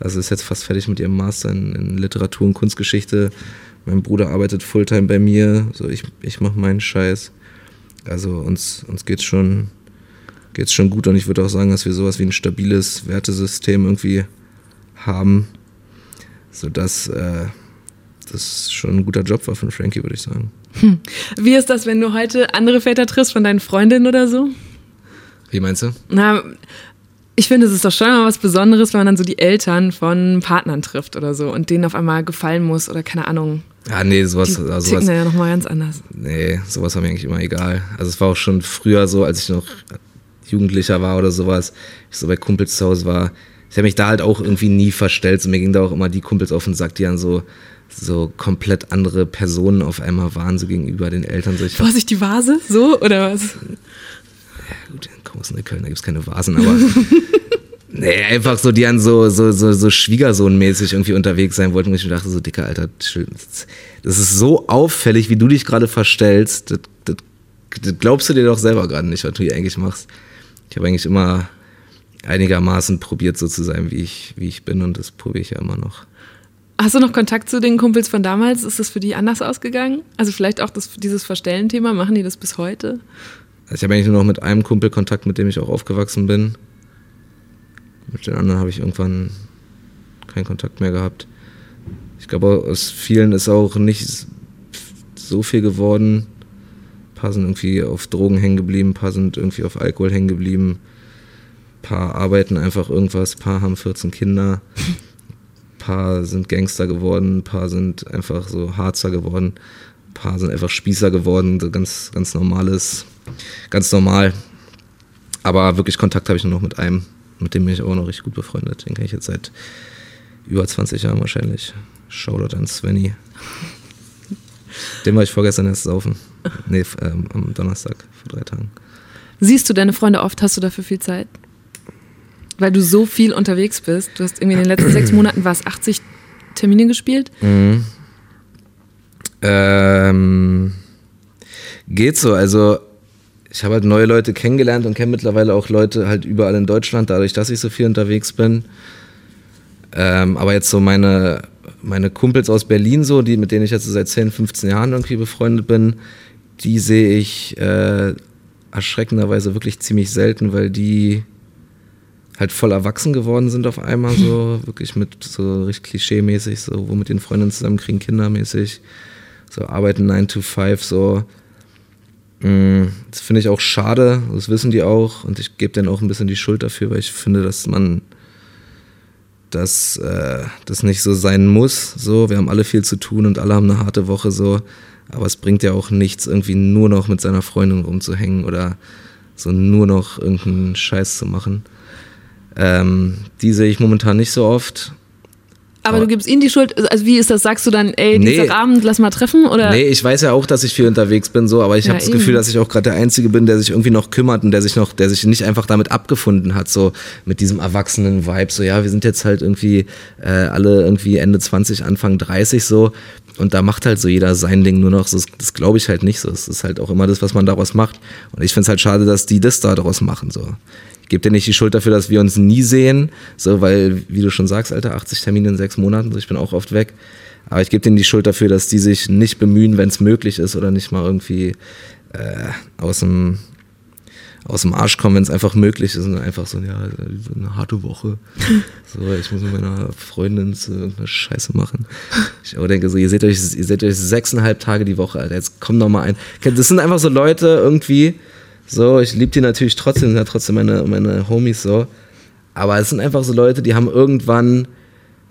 Also ist jetzt fast fertig mit ihrem Master in, in Literatur und Kunstgeschichte. Mein Bruder arbeitet Fulltime bei mir. So ich, ich mache meinen Scheiß. Also uns, uns geht's schon, geht's schon gut und ich würde auch sagen, dass wir sowas wie ein stabiles Wertesystem irgendwie haben, sodass äh, das schon ein guter Job war von Frankie, würde ich sagen. Hm. Wie ist das, wenn du heute andere Väter triffst von deinen Freundinnen oder so? Wie meinst du? Na, ich finde, es ist doch schon mal was Besonderes, wenn man dann so die Eltern von Partnern trifft oder so und denen auf einmal gefallen muss oder keine Ahnung. Ja, nee, sowas. Die also sowas ja nochmal ganz anders. nee, sowas war mir eigentlich immer egal. Also es war auch schon früher so, als ich noch Jugendlicher war oder sowas, ich so bei Kumpels zu Hause war. Ich habe mich da halt auch irgendwie nie verstellt. So, mir ging da auch immer die Kumpels auf den Sack, die dann so, so komplett andere Personen auf einmal waren, so gegenüber den Eltern. So, ich Vorsicht, die Vase? So oder was? Gut, Großen in Köln, da gibt's keine Vasen, aber nee, einfach so, die dann so, so, so, so Schwiegersohnmäßig irgendwie unterwegs sein wollten, wo ich mir dachte, so dicker Alter, das ist so auffällig, wie du dich gerade verstellst, das, das, das glaubst du dir doch selber gerade nicht, was du hier eigentlich machst. Ich habe eigentlich immer einigermaßen probiert, so zu sein, wie ich, wie ich bin und das probiere ich ja immer noch. Hast du noch Kontakt zu den Kumpels von damals? Ist das für die anders ausgegangen? Also vielleicht auch das, dieses Verstellen-Thema, machen die das bis heute? Also ich habe eigentlich nur noch mit einem Kumpel Kontakt, mit dem ich auch aufgewachsen bin. Mit den anderen habe ich irgendwann keinen Kontakt mehr gehabt. Ich glaube, aus vielen ist auch nicht so viel geworden. Ein paar sind irgendwie auf Drogen hängen geblieben, ein paar sind irgendwie auf Alkohol hängen geblieben. Ein paar arbeiten einfach irgendwas, ein paar haben 14 Kinder. Ein paar sind Gangster geworden, ein paar sind einfach so Harzer geworden, ein paar sind einfach Spießer geworden, so ganz, ganz normales, ganz normal. Aber wirklich Kontakt habe ich nur noch mit einem, mit dem bin ich auch noch richtig gut befreundet. Den kenne ich jetzt seit über 20 Jahren wahrscheinlich. Shoutout an Svenny. Den war ich vorgestern erst saufen. Nee, ähm, am Donnerstag, vor drei Tagen. Siehst du deine Freunde oft? Hast du dafür viel Zeit? Weil du so viel unterwegs bist. Du hast irgendwie in den letzten sechs Monaten was 80 Termine gespielt. Mhm. Ähm, geht so. Also ich habe halt neue Leute kennengelernt und kenne mittlerweile auch Leute halt überall in Deutschland, dadurch, dass ich so viel unterwegs bin. Ähm, aber jetzt so meine, meine Kumpels aus Berlin, so, die, mit denen ich jetzt so seit 10, 15 Jahren irgendwie befreundet bin, die sehe ich äh, erschreckenderweise wirklich ziemlich selten, weil die halt voll erwachsen geworden sind auf einmal, so wirklich mit so richtig klischee-mäßig, so wo mit den Freundinnen zusammen kriegen, kindermäßig, so arbeiten 9 to 5, so. Mm, Das finde ich auch schade, das wissen die auch und ich gebe denen auch ein bisschen die Schuld dafür, weil ich finde, dass man dass äh, das nicht so sein muss. So, wir haben alle viel zu tun und alle haben eine harte Woche so. Aber es bringt ja auch nichts, irgendwie nur noch mit seiner Freundin rumzuhängen oder so nur noch irgendeinen Scheiß zu machen. Ähm, die sehe ich momentan nicht so oft. Aber Aber- du gibst ihnen die Schuld. Also wie ist das? Sagst du dann, ey, Nee. dieser Abend, lass mal treffen? Oder? Nee, ich weiß ja auch, dass ich viel unterwegs bin, so, aber ich Ja, habe das. Gefühl, dass ich auch gerade der Einzige bin, der sich irgendwie noch kümmert und der sich noch, der sich nicht einfach damit abgefunden hat, so mit diesem erwachsenen Vibe. So, ja, wir sind jetzt halt irgendwie äh, alle irgendwie Ende 20, Anfang 30 so. Und da macht halt so jeder sein Ding nur noch. So, das das glaube ich halt nicht so. Es ist halt auch immer das, was man daraus macht. Und ich finde es halt schade, dass die das da daraus machen. So. Gebe dir nicht die Schuld dafür, dass wir uns nie sehen. So, weil, wie du schon sagst, Alter, 80 Termine in sechs Monaten, so, ich bin auch oft weg. Aber ich gebe denen die Schuld dafür, dass die sich nicht bemühen, wenn es möglich ist oder nicht mal irgendwie äh, aus dem aus dem Arsch kommen, wenn es einfach möglich ist und dann einfach so, ja, so eine harte Woche. So, ich muss mit meiner Freundin so irgendeine Scheiße machen. Ich auch denke so, ihr seht euch, ihr seht euch sechseinhalb Tage die Woche, Alter, jetzt komm doch mal ein. Das sind einfach so Leute irgendwie, so, ich liebe die natürlich trotzdem, sind ja trotzdem meine, meine Homies so. Aber es sind einfach so Leute, die haben irgendwann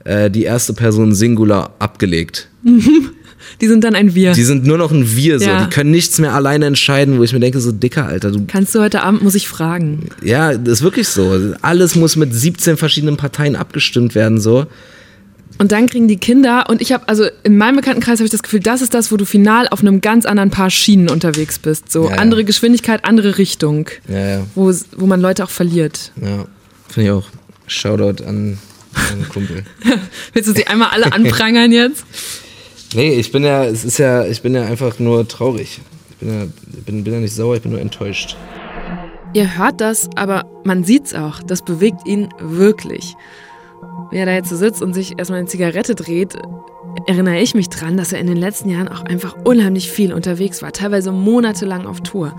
äh, die erste Person Singular abgelegt. Die sind dann ein Wir. Die sind nur noch ein Wir, so. Ja. Die können nichts mehr alleine entscheiden, wo ich mir denke, so dicker, Alter, du Kannst du heute Abend, muss ich fragen. Ja, das ist wirklich so. Alles muss mit 17 verschiedenen Parteien abgestimmt werden, so. Und dann kriegen die Kinder, und ich habe, also in meinem Bekanntenkreis habe ich das Gefühl, das ist das, wo du final auf einem ganz anderen Paar Schienen unterwegs bist. So Ja, ja. andere Geschwindigkeit, andere Richtung, Ja, ja, wo, wo man Leute auch verliert. ja. Finde ich auch. Shoutout an meinen Kumpel. Willst du sie einmal alle anprangern jetzt? Nee, ich bin ja, es ist ja, ich bin ja einfach nur traurig. Ich bin ja, bin, bin ja nicht sauer, ich bin nur enttäuscht. Ihr hört das, aber man sieht's auch. Das bewegt ihn wirklich. Wie er da jetzt so sitzt und sich erstmal eine Zigarette dreht, erinnere ich mich dran, dass er in den letzten Jahren auch einfach unheimlich viel unterwegs war, teilweise monatelang auf Tour.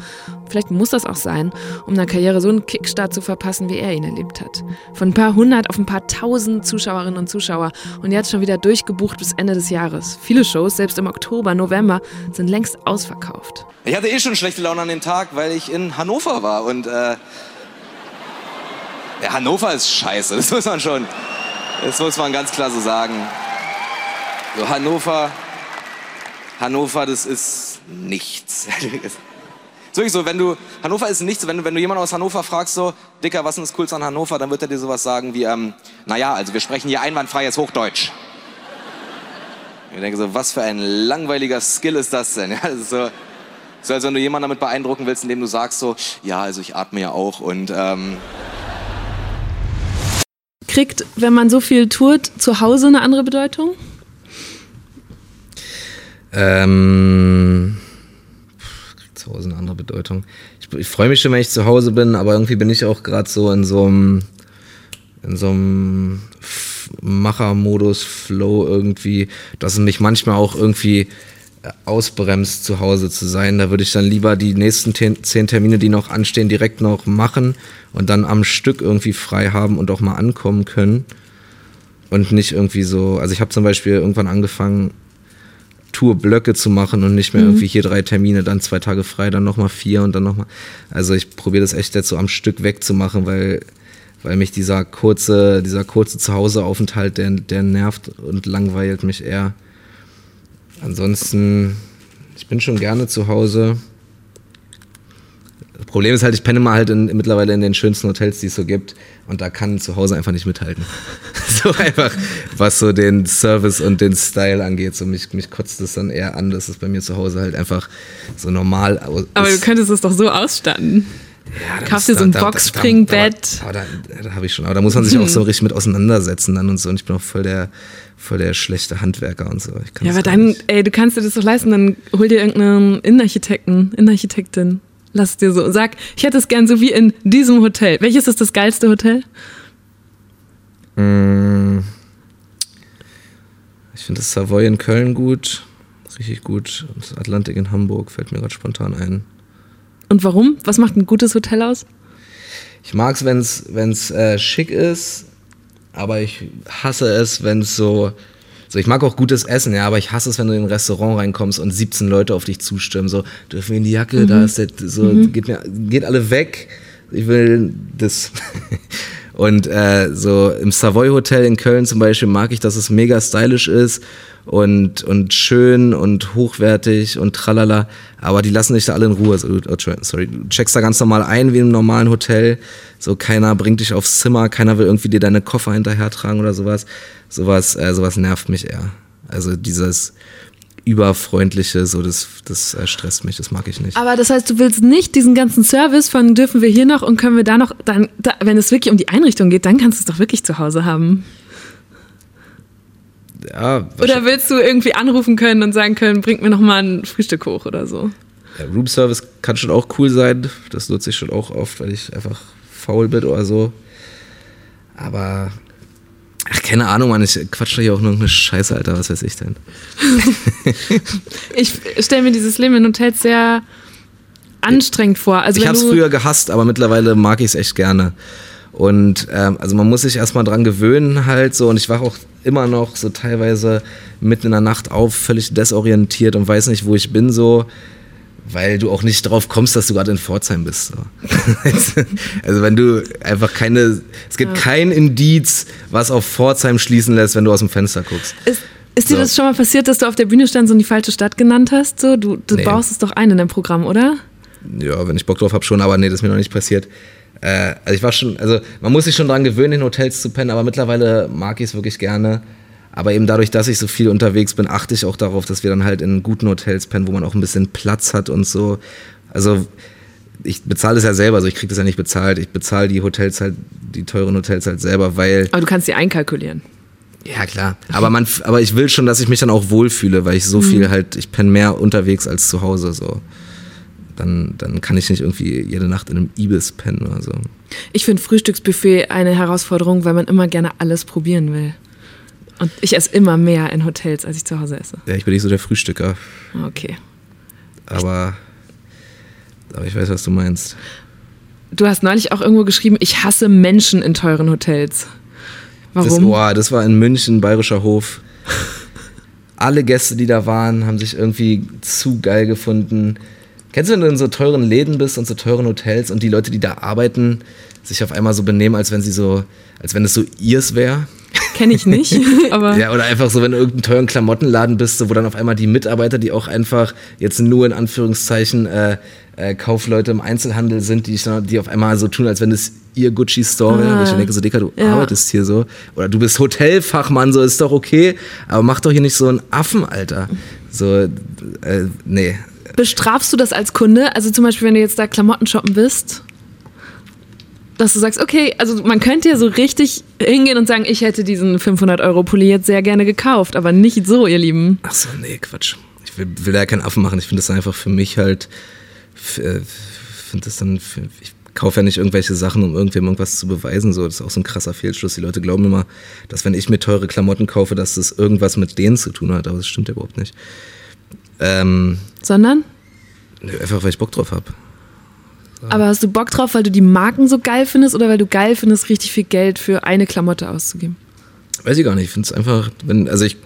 Vielleicht muss das auch sein, um einer Karriere so einen Kickstart zu verpassen, wie er ihn erlebt hat. Von ein paar hundert auf ein paar tausend Zuschauerinnen und Zuschauer und jetzt schon wieder durchgebucht bis Ende des Jahres. Viele Shows, selbst im Oktober, November, sind längst ausverkauft. Ich hatte eh schon schlechte Laune an dem Tag, weil ich in Hannover war und äh, ja, Hannover ist scheiße, das muss man schon, das muss man ganz klar so sagen. So Hannover, Hannover, das ist nichts. So, wenn du, Hannover ist nichts, wenn du, wenn du jemanden aus Hannover fragst, so, Dicker, was ist das Coolste an Hannover, dann wird er dir sowas sagen wie, ähm, naja, also wir sprechen hier einwandfreies Hochdeutsch. Ich denke so, was für ein langweiliger Skill ist das denn? Ja, das ist so, so, als wenn du jemanden damit beeindrucken willst, indem du sagst so, ja, also ich atme ja auch und ähm, Kriegt, wenn man so viel tourt, zu Hause eine andere Bedeutung? Ähm, kriegt zu Hause eine andere Bedeutung. Ich, ich freue mich schon, wenn ich zu Hause bin, aber irgendwie bin ich auch gerade so in so einem in so einem Machermodus, Flow irgendwie, dass es mich manchmal auch irgendwie ausbremst, zu Hause zu sein. Da würde ich dann lieber die nächsten ten, zehn Termine, die noch anstehen, direkt noch machen und dann am Stück irgendwie frei haben und auch mal ankommen können. Und nicht irgendwie so, also ich habe zum Beispiel irgendwann angefangen, Tourblöcke zu machen und nicht mehr irgendwie hier drei Termine, dann zwei Tage frei, dann nochmal vier und dann nochmal. Also ich probiere das echt jetzt so am Stück wegzumachen, weil, weil mich dieser kurze, dieser kurze Zuhauseaufenthalt, der, der nervt und langweilt mich eher. Ansonsten, ich bin schon gerne zu Hause. Das Problem ist halt, ich penne mal halt in, mittlerweile in den schönsten Hotels, die es so gibt. Und da kann zu Hause einfach nicht mithalten. so einfach, was so den Service und den Style angeht. So mich, mich kotzt es dann eher an, dass es bei mir zu Hause halt einfach so normal aus- Aber du ist. könntest es doch so ausstatten. Ja, da kauf muss- dir so ein da- da- da- Boxspringbett. Da, da habe ich schon. Aber da muss man sich auch so richtig mit auseinandersetzen dann und so. Und ich bin auch voll der, voll der schlechte Handwerker und so. Ja, aber dann, nicht. ey, du kannst dir das doch leisten, dann hol dir irgendeinen Innenarchitekten, Innenarchitektin. Lass es dir so. Sag, ich hätte es gern so wie in diesem Hotel. Welches ist das geilste Hotel? Mm. Ich finde das Savoy in Köln gut. Richtig gut. Das Atlantik in Hamburg fällt mir gerade spontan ein. Und warum? Was macht ein gutes Hotel aus? Ich mag es, wenn es äh, schick ist, aber ich hasse es, wenn es so. So, ich mag auch gutes Essen, ja, aber ich hasse es, wenn du in ein Restaurant reinkommst und 17 Leute auf dich zustürmen. So, dürfen wir in die Jacke, da ist der, so, geht, mir, geht alle weg. Ich will das. Und äh, so im Savoy Hotel in Köln zum Beispiel mag ich, dass es mega stylisch ist und, und schön und hochwertig und tralala. Aber die lassen dich da alle in Ruhe. So, oh, sorry, du checkst da ganz normal ein wie im normalen Hotel. So keiner bringt dich aufs Zimmer, keiner will irgendwie dir deine Koffer hinterher tragen oder sowas. Sowas, äh, sowas nervt mich eher. Also dieses überfreundliche, so das, das äh, stresst mich, das mag ich nicht. Aber das heißt, du willst nicht diesen ganzen Service von dürfen wir hier noch und können wir da noch, dann, da, wenn es wirklich um die Einrichtung geht, dann kannst du es doch wirklich zu Hause haben. Ja, Oder willst du irgendwie anrufen können und sagen können, bringt mir noch mal ein Frühstück hoch oder so? Ja, Room Service kann schon auch cool sein. Das nutze ich schon auch oft, weil ich einfach faul bin oder so. Aber, ach, keine Ahnung, Mann, ich quatsch doch hier auch nur eine Scheiße, Alter, was weiß ich denn. Ich stelle mir dieses Leben in Hotels sehr anstrengend vor. Also ich wenn habe es früher gehasst, aber mittlerweile mag ich es echt gerne. Und ähm, also man muss sich erstmal dran gewöhnen halt so und ich wache auch immer noch so teilweise mitten in der Nacht auf, völlig desorientiert und weiß nicht, wo ich bin so, weil du auch nicht drauf kommst, dass du gerade in Pforzheim bist. So. also wenn du einfach keine, es gibt kein Indiz, was auf Pforzheim schließen lässt, wenn du aus dem Fenster guckst. Ist, ist dir So. das schon mal passiert, dass du auf der Bühne standst und die falsche Stadt genannt hast? So, du du Nee. baust es doch ein in deinem Programm, oder? Ja, wenn ich Bock drauf habe schon, aber nee, das ist mir noch nicht passiert. Äh, also ich war schon, also man muss sich schon dran gewöhnen, in Hotels zu pennen, aber mittlerweile mag ich es wirklich gerne. Aber eben dadurch, dass ich so viel unterwegs bin, achte ich auch darauf, dass wir dann halt in guten Hotels pennen, wo man auch ein bisschen Platz hat und so. Also ich bezahle das ja selber, also ich kriege das ja nicht bezahlt. Ich bezahle die Hotels halt, die teuren Hotels halt selber, weil. Aber du kannst sie einkalkulieren. Ja, klar. Aber man, aber ich will schon, dass ich mich dann auch wohlfühle, weil ich so viel halt, ich penne mehr unterwegs als zu Hause, so. Dann, dann kann ich nicht irgendwie jede Nacht in einem Ibis pennen oder so. Ich finde Frühstücksbuffet eine Herausforderung, weil man immer gerne alles probieren will. Und ich esse immer mehr in Hotels, als ich zu Hause esse. Ja, ich bin nicht so der Frühstücker, Okay. aber, aber ich weiß, was du meinst. Du hast neulich auch irgendwo geschrieben, ich hasse Menschen in teuren Hotels. Das, Warum? oh, das war in München, Bayerischer Hof. Alle Gäste, die da waren, haben sich irgendwie zu geil gefunden. Kennst du, wenn du in so teuren Läden bist und so teuren Hotels und die Leute, die da arbeiten, sich auf einmal so benehmen, als wenn sie so, als wenn es so ihrs wäre? Kenne ich nicht, aber Ja, oder einfach so, wenn du in irgendeinem teuren Klamottenladen bist, so, wo dann auf einmal die Mitarbeiter, die auch einfach jetzt nur in Anführungszeichen äh, äh, Kaufleute im Einzelhandel sind, die, die auf einmal so tun, als wenn es ihr Gucci-Store wäre. Ah. Wo ich denke, so, Dicker, du Ja. arbeitest hier so. Oder du bist Hotelfachmann, so ist doch okay, aber mach doch hier nicht so einen Affen, Alter. So, äh, nee. Bestrafst du das als Kunde? Also zum Beispiel, wenn du jetzt da Klamotten shoppen bist, dass du sagst, okay, also man könnte ja so richtig hingehen und sagen, ich hätte diesen 500 Euro Pulli jetzt sehr gerne gekauft, aber nicht so, ihr Lieben. Ach so, nee, Quatsch. Ich will, will da keinen Affen machen. Ich finde das einfach für mich halt, äh, finde das dann, für, ich kaufe ja nicht irgendwelche Sachen, um irgendwem irgendwas zu beweisen. So, das ist auch so ein krasser Fehlschluss. Die Leute glauben immer, dass wenn ich mir teure Klamotten kaufe, dass das irgendwas mit denen zu tun hat, aber das stimmt ja überhaupt nicht. Ähm, Sondern? nö, einfach weil ich Bock drauf habe. Aber hast du Bock drauf, weil du die Marken so geil findest oder weil du geil findest, richtig viel Geld für eine Klamotte auszugeben? Weiß ich gar nicht. Ich finde es einfach, wenn, also ich,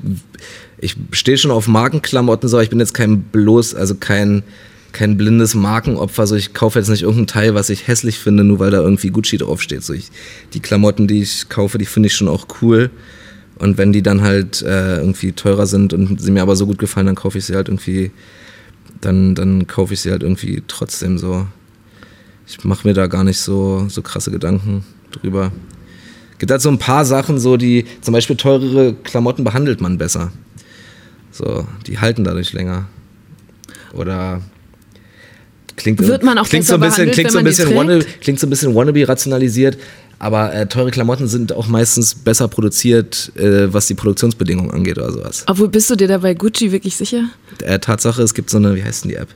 ich stehe schon auf Markenklamotten, so, aber ich bin jetzt kein bloß, also kein, kein blindes Markenopfer. So, ich kaufe jetzt nicht irgendein Teil, was ich hässlich finde, nur weil da irgendwie Gucci draufsteht. So, ich, die Klamotten, die ich kaufe, die finde ich schon auch cool. Und wenn die dann halt äh, irgendwie teurer sind und sie mir aber so gut gefallen, dann kaufe ich sie halt irgendwie, dann, dann kaufe ich sie halt irgendwie trotzdem so. Ich mache mir da gar nicht so, so krasse Gedanken drüber. Gibt halt so ein paar Sachen, so die, zum Beispiel teurere Klamotten behandelt man besser. So, die halten dadurch länger. Oder klingt, Wird man auch klingt so ein bisschen, klingt so ein bisschen wannabe, klingt so ein bisschen wannabe rationalisiert, aber äh, teure Klamotten sind auch meistens besser produziert, äh, was die Produktionsbedingungen angeht oder sowas. Obwohl, bist du dir da bei Gucci wirklich sicher? Äh, Tatsache, es gibt so eine, wie heißt denn die App?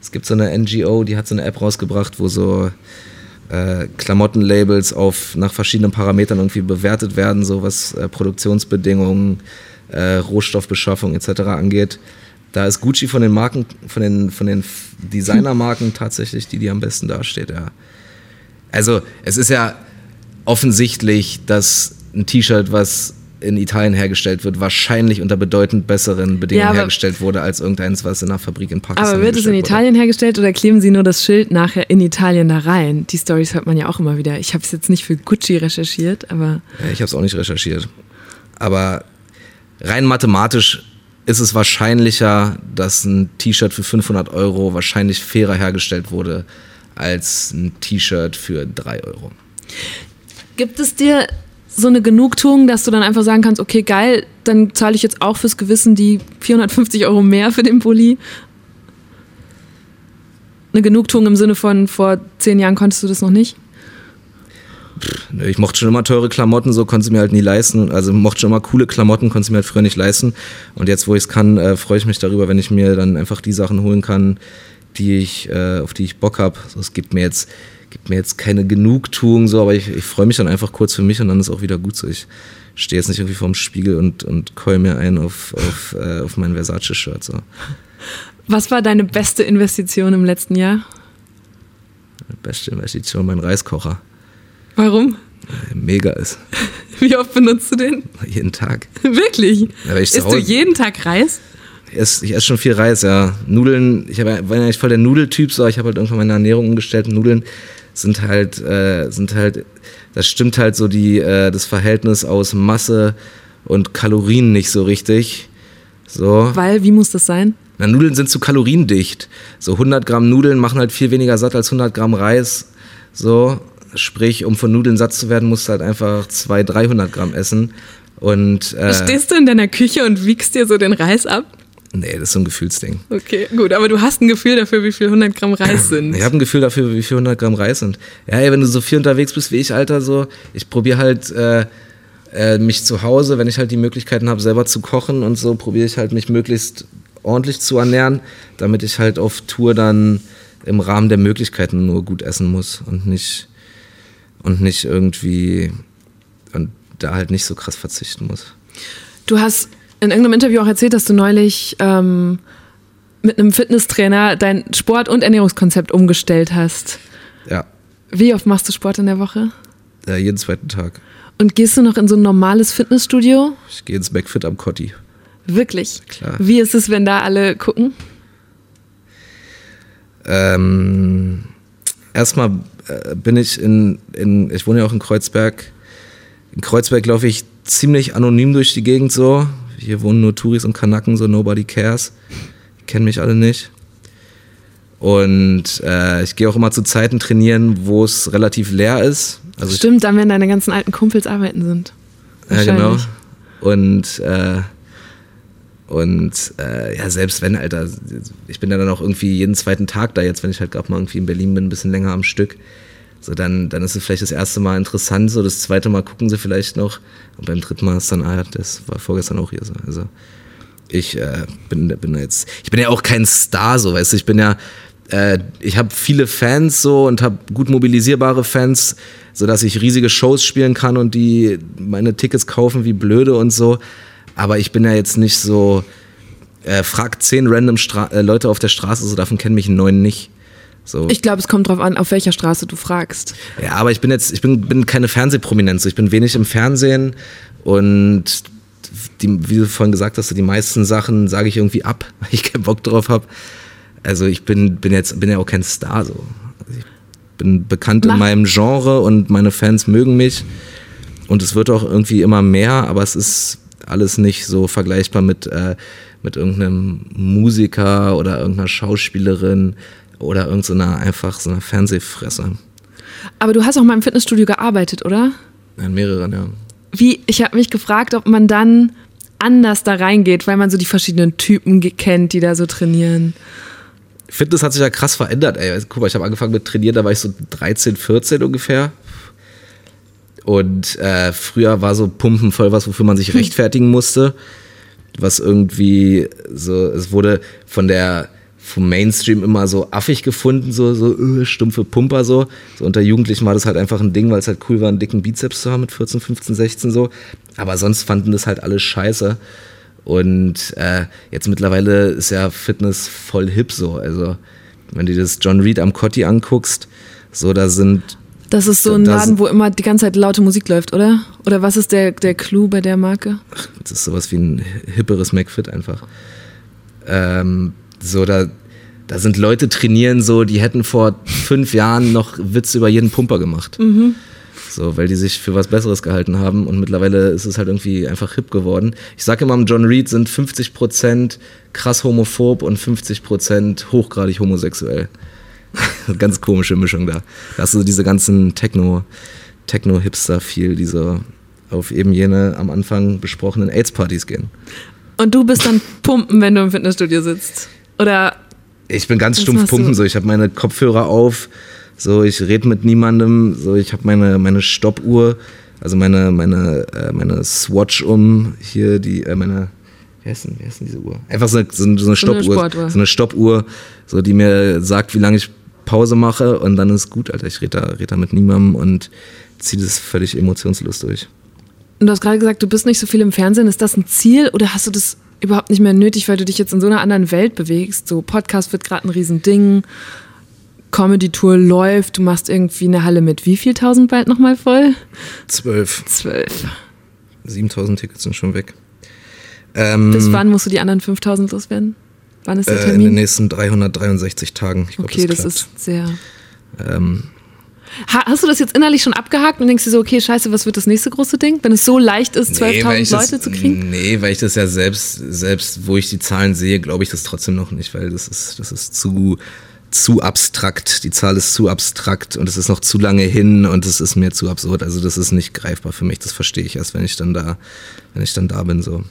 Es gibt so eine NGO, die hat so eine App rausgebracht, wo so äh, Klamottenlabels auf nach verschiedenen Parametern irgendwie bewertet werden, so was äh, Produktionsbedingungen, äh, Rohstoffbeschaffung etc. angeht. Da ist Gucci von den Marken, von den, von den Designermarken tatsächlich die, die am besten dasteht, ja. Also, es ist ja offensichtlich, dass ein T-Shirt, was in Italien hergestellt wird, wahrscheinlich unter bedeutend besseren Bedingungen Ja, hergestellt wurde als irgendeins, was in einer Fabrik in Pakistan Aber wird es in hergestellt wurde. Italien hergestellt oder kleben sie nur das Schild nachher in Italien da rein? Die Stories hört man ja auch immer wieder. Ich habe es jetzt nicht für Gucci recherchiert, aber Ja, ich habe es auch nicht recherchiert. Aber rein mathematisch ist es wahrscheinlicher, dass ein T-Shirt für 500 Euro wahrscheinlich fairer hergestellt wurde als ein T-Shirt für 3 Euro. Gibt es dir so eine Genugtuung, dass du dann einfach sagen kannst, okay, geil, dann zahle ich jetzt auch fürs Gewissen die 450 Euro mehr für den Pulli? Eine Genugtuung im Sinne von, vor zehn Jahren konntest du das noch nicht? Nö, Ich mochte schon immer teure Klamotten, so konnte sie mir halt nie leisten. Also mochte schon immer coole Klamotten, konnte sie mir halt früher nicht leisten. Und jetzt, wo ich es kann, äh, freue ich mich darüber, wenn ich mir dann einfach die Sachen holen kann, die ich, äh, auf die ich Bock habe. So, es gibt mir jetzt, gibt mir jetzt keine Genugtuung, so, aber ich, ich freue mich dann einfach kurz für mich und dann ist auch wieder gut so. Ich stehe jetzt nicht irgendwie vorm Spiegel und, und keul mir ein auf, auf, äh, auf mein Versace-Shirt. So. Was war deine beste Investition im letzten Jahr? Beste Investition, mein Reiskocher. Warum? Mega ist. Wie oft benutzt du den? Jeden Tag. Wirklich? Ja, Isst du jeden Tag Reis? Ich esse, ich esse schon viel Reis, ja. Nudeln, ich hab, war ja nicht voll der Nudeltyp, so, ich habe halt irgendwann meine Ernährung umgestellt. Nudeln sind halt, äh, sind halt, das stimmt halt so die, äh, das Verhältnis aus Masse und Kalorien nicht so richtig. So. Weil, wie muss das sein? Na, Nudeln sind zu kaloriendicht. So 100 Gramm Nudeln machen halt viel weniger satt als 100 Gramm Reis. So, sprich, um von Nudeln satt zu werden, musst du halt einfach 200, 300 Gramm essen. Und äh, Stehst du in deiner Küche und wiegst dir so den Reis ab? Nee, das ist so ein Gefühlsding. Okay, gut, aber du hast ein Gefühl dafür, wie viel 100 Gramm Reis sind. Ich habe ein Gefühl dafür, wie viel 100 Gramm Reis sind. Ja, ey, wenn du so viel unterwegs bist wie ich, Alter, so, ich probiere halt äh, äh, mich zu Hause, wenn ich halt die Möglichkeiten habe, selber zu kochen und so, probiere ich halt mich möglichst ordentlich zu ernähren, damit ich halt auf Tour dann im Rahmen der Möglichkeiten nur gut essen muss und nicht und nicht irgendwie und da halt nicht so krass verzichten muss. Du hast in irgendeinem Interview auch erzählt, dass du neulich ähm, mit einem Fitnesstrainer dein Sport- und Ernährungskonzept umgestellt hast. Ja, Wie oft machst du Sport in der Woche? äh, jeden zweiten Tag. Und gehst du noch in so ein normales Fitnessstudio? Ich gehe ins McFit am Cotti. Wirklich? Klar. Wie ist es, wenn da alle gucken? Ähm, erstmal äh, bin ich in, in, ich wohne ja auch in Kreuzberg. In Kreuzberg laufe ich ziemlich anonym durch die Gegend so. Hier wohnen nur Touris und Kanaken, so nobody cares. Die kennen mich alle nicht. Und äh, ich gehe auch immer zu Zeiten trainieren, wo es relativ leer ist. Also ich, Stimmt, dann, wenn deine ganzen alten Kumpels arbeiten sind. ja, genau. Und, äh, und äh, ja, selbst wenn, Alter, ich bin ja dann auch irgendwie jeden zweiten Tag da jetzt, wenn ich halt gerade mal irgendwie in Berlin bin, ein bisschen länger am Stück. So, dann, dann ist es vielleicht das erste Mal interessant, so das zweite Mal gucken sie vielleicht noch. Und beim dritten Mal ist dann, ah, das war vorgestern auch hier so. Also ich äh, bin, bin jetzt, ich bin ja auch kein Star, so, weißt du, ich bin ja, äh, ich habe viele Fans so und habe gut mobilisierbare Fans, sodass ich riesige Shows spielen kann und die meine Tickets kaufen wie blöde und so. Aber ich bin ja jetzt nicht so, äh, frag zehn random Stra äh, Leute auf der Straße, so davon kennen mich neun nicht. So. Ich glaube, es kommt drauf an, auf welcher Straße du fragst. Ja, aber ich bin jetzt, ich bin, bin keine Fernsehprominenz. Ich bin wenig im Fernsehen und die, wie du vorhin gesagt hast, die meisten Sachen sage ich irgendwie ab, weil ich keinen Bock drauf habe. Also ich bin, bin jetzt, bin ja auch kein Star so. Also ich bin bekannt Mach- in meinem Genre und meine Fans mögen mich. Und es wird auch irgendwie immer mehr, aber es ist alles nicht so vergleichbar mit, äh, mit irgendeinem Musiker oder irgendeiner Schauspielerin oder irgendeiner einfach so einer Fernsehfresse. Aber du hast auch mal im Fitnessstudio gearbeitet, oder? In mehreren, ja. Wie, ich habe mich gefragt, ob man dann anders da reingeht, weil man so die verschiedenen Typen kennt, die da so trainieren. Fitness hat sich ja krass verändert, ey. Guck mal, ich habe angefangen mit Trainieren, da war ich so 13, 14 ungefähr. Und äh, früher war so Pumpen voll was, wofür man sich rechtfertigen musste. Was irgendwie so, es wurde von der vom Mainstream immer so affig gefunden, so, so äh, stumpfe Pumper so. so. Unter Jugendlichen war das halt einfach ein Ding, weil es halt cool war, einen dicken Bizeps zu haben mit 14, 15, 16 so. Aber sonst fanden das halt alle scheiße. Und äh, jetzt mittlerweile ist ja Fitness voll hip so. Also, wenn du dir das John Reed am Cotti anguckst, so da sind Das ist so ein Laden, wo immer die ganze Zeit laute Musik läuft, oder? Oder was ist der, der Clou bei der Marke? Das ist sowas wie ein hipperes McFit einfach. Ähm, so, da, da sind Leute trainieren, so, die hätten vor fünf Jahren noch Witze über jeden Pumper gemacht. So, weil die sich für was Besseres gehalten haben und mittlerweile ist es halt irgendwie einfach hip geworden. Ich sage immer, John Reed sind 50% krass homophob und 50% hochgradig homosexuell. Ganz komische Mischung da. Da hast du diese ganzen Techno, Techno-Hipster viel, die so auf eben jene am Anfang besprochenen AIDS-Partys gehen. Und du bist dann pumpen, wenn du im Fitnessstudio sitzt. Oder Ich bin ganz stumpf du? pumpen, so ich habe meine Kopfhörer auf, so ich rede mit niemandem, so ich habe meine meine Stoppuhr, also meine meine äh, meine Swatch um hier die äh, meine wie heißt denn, wie heißt denn diese Uhr? Einfach so eine, so eine, Stoppuhr, so eine Stoppuhr, so die mir sagt, wie lange ich Pause mache und dann ist gut, Alter. Ich rede da, red da mit niemandem und ziehe das völlig emotionslos durch. Und du hast gerade gesagt, du bist nicht so viel im Fernsehen. Ist das ein Ziel oder hast du das überhaupt nicht mehr nötig, weil du dich jetzt in so einer anderen Welt bewegst? So Podcast wird gerade ein Riesending, Comedy-Tour läuft, du machst irgendwie eine Halle mit wie viel tausend bald nochmal voll? Zwölf, Zwölf. 7000 Tickets sind schon weg. Ähm, Bis wann musst du die anderen 5000 loswerden? Wann ist der äh, in den Termin? nächsten 363 Tagen. Ich glaub, okay, das, klappt. ist sehr. Ähm, hast du das jetzt innerlich schon abgehakt und denkst dir so, okay, scheiße, was wird das nächste große Ding? Wenn es so leicht ist, Nee, weil 12.000 ich Leute das, zu kriegen? Nee, weil ich das ja selbst, selbst wo ich die Zahlen sehe, glaube ich das trotzdem noch nicht, weil das ist, das ist zu, zu abstrakt. Die Zahl ist zu abstrakt und es ist noch zu lange hin und es ist mir zu absurd. Also das ist nicht greifbar für mich. Das verstehe ich erst, wenn ich dann da, wenn ich dann da bin, so.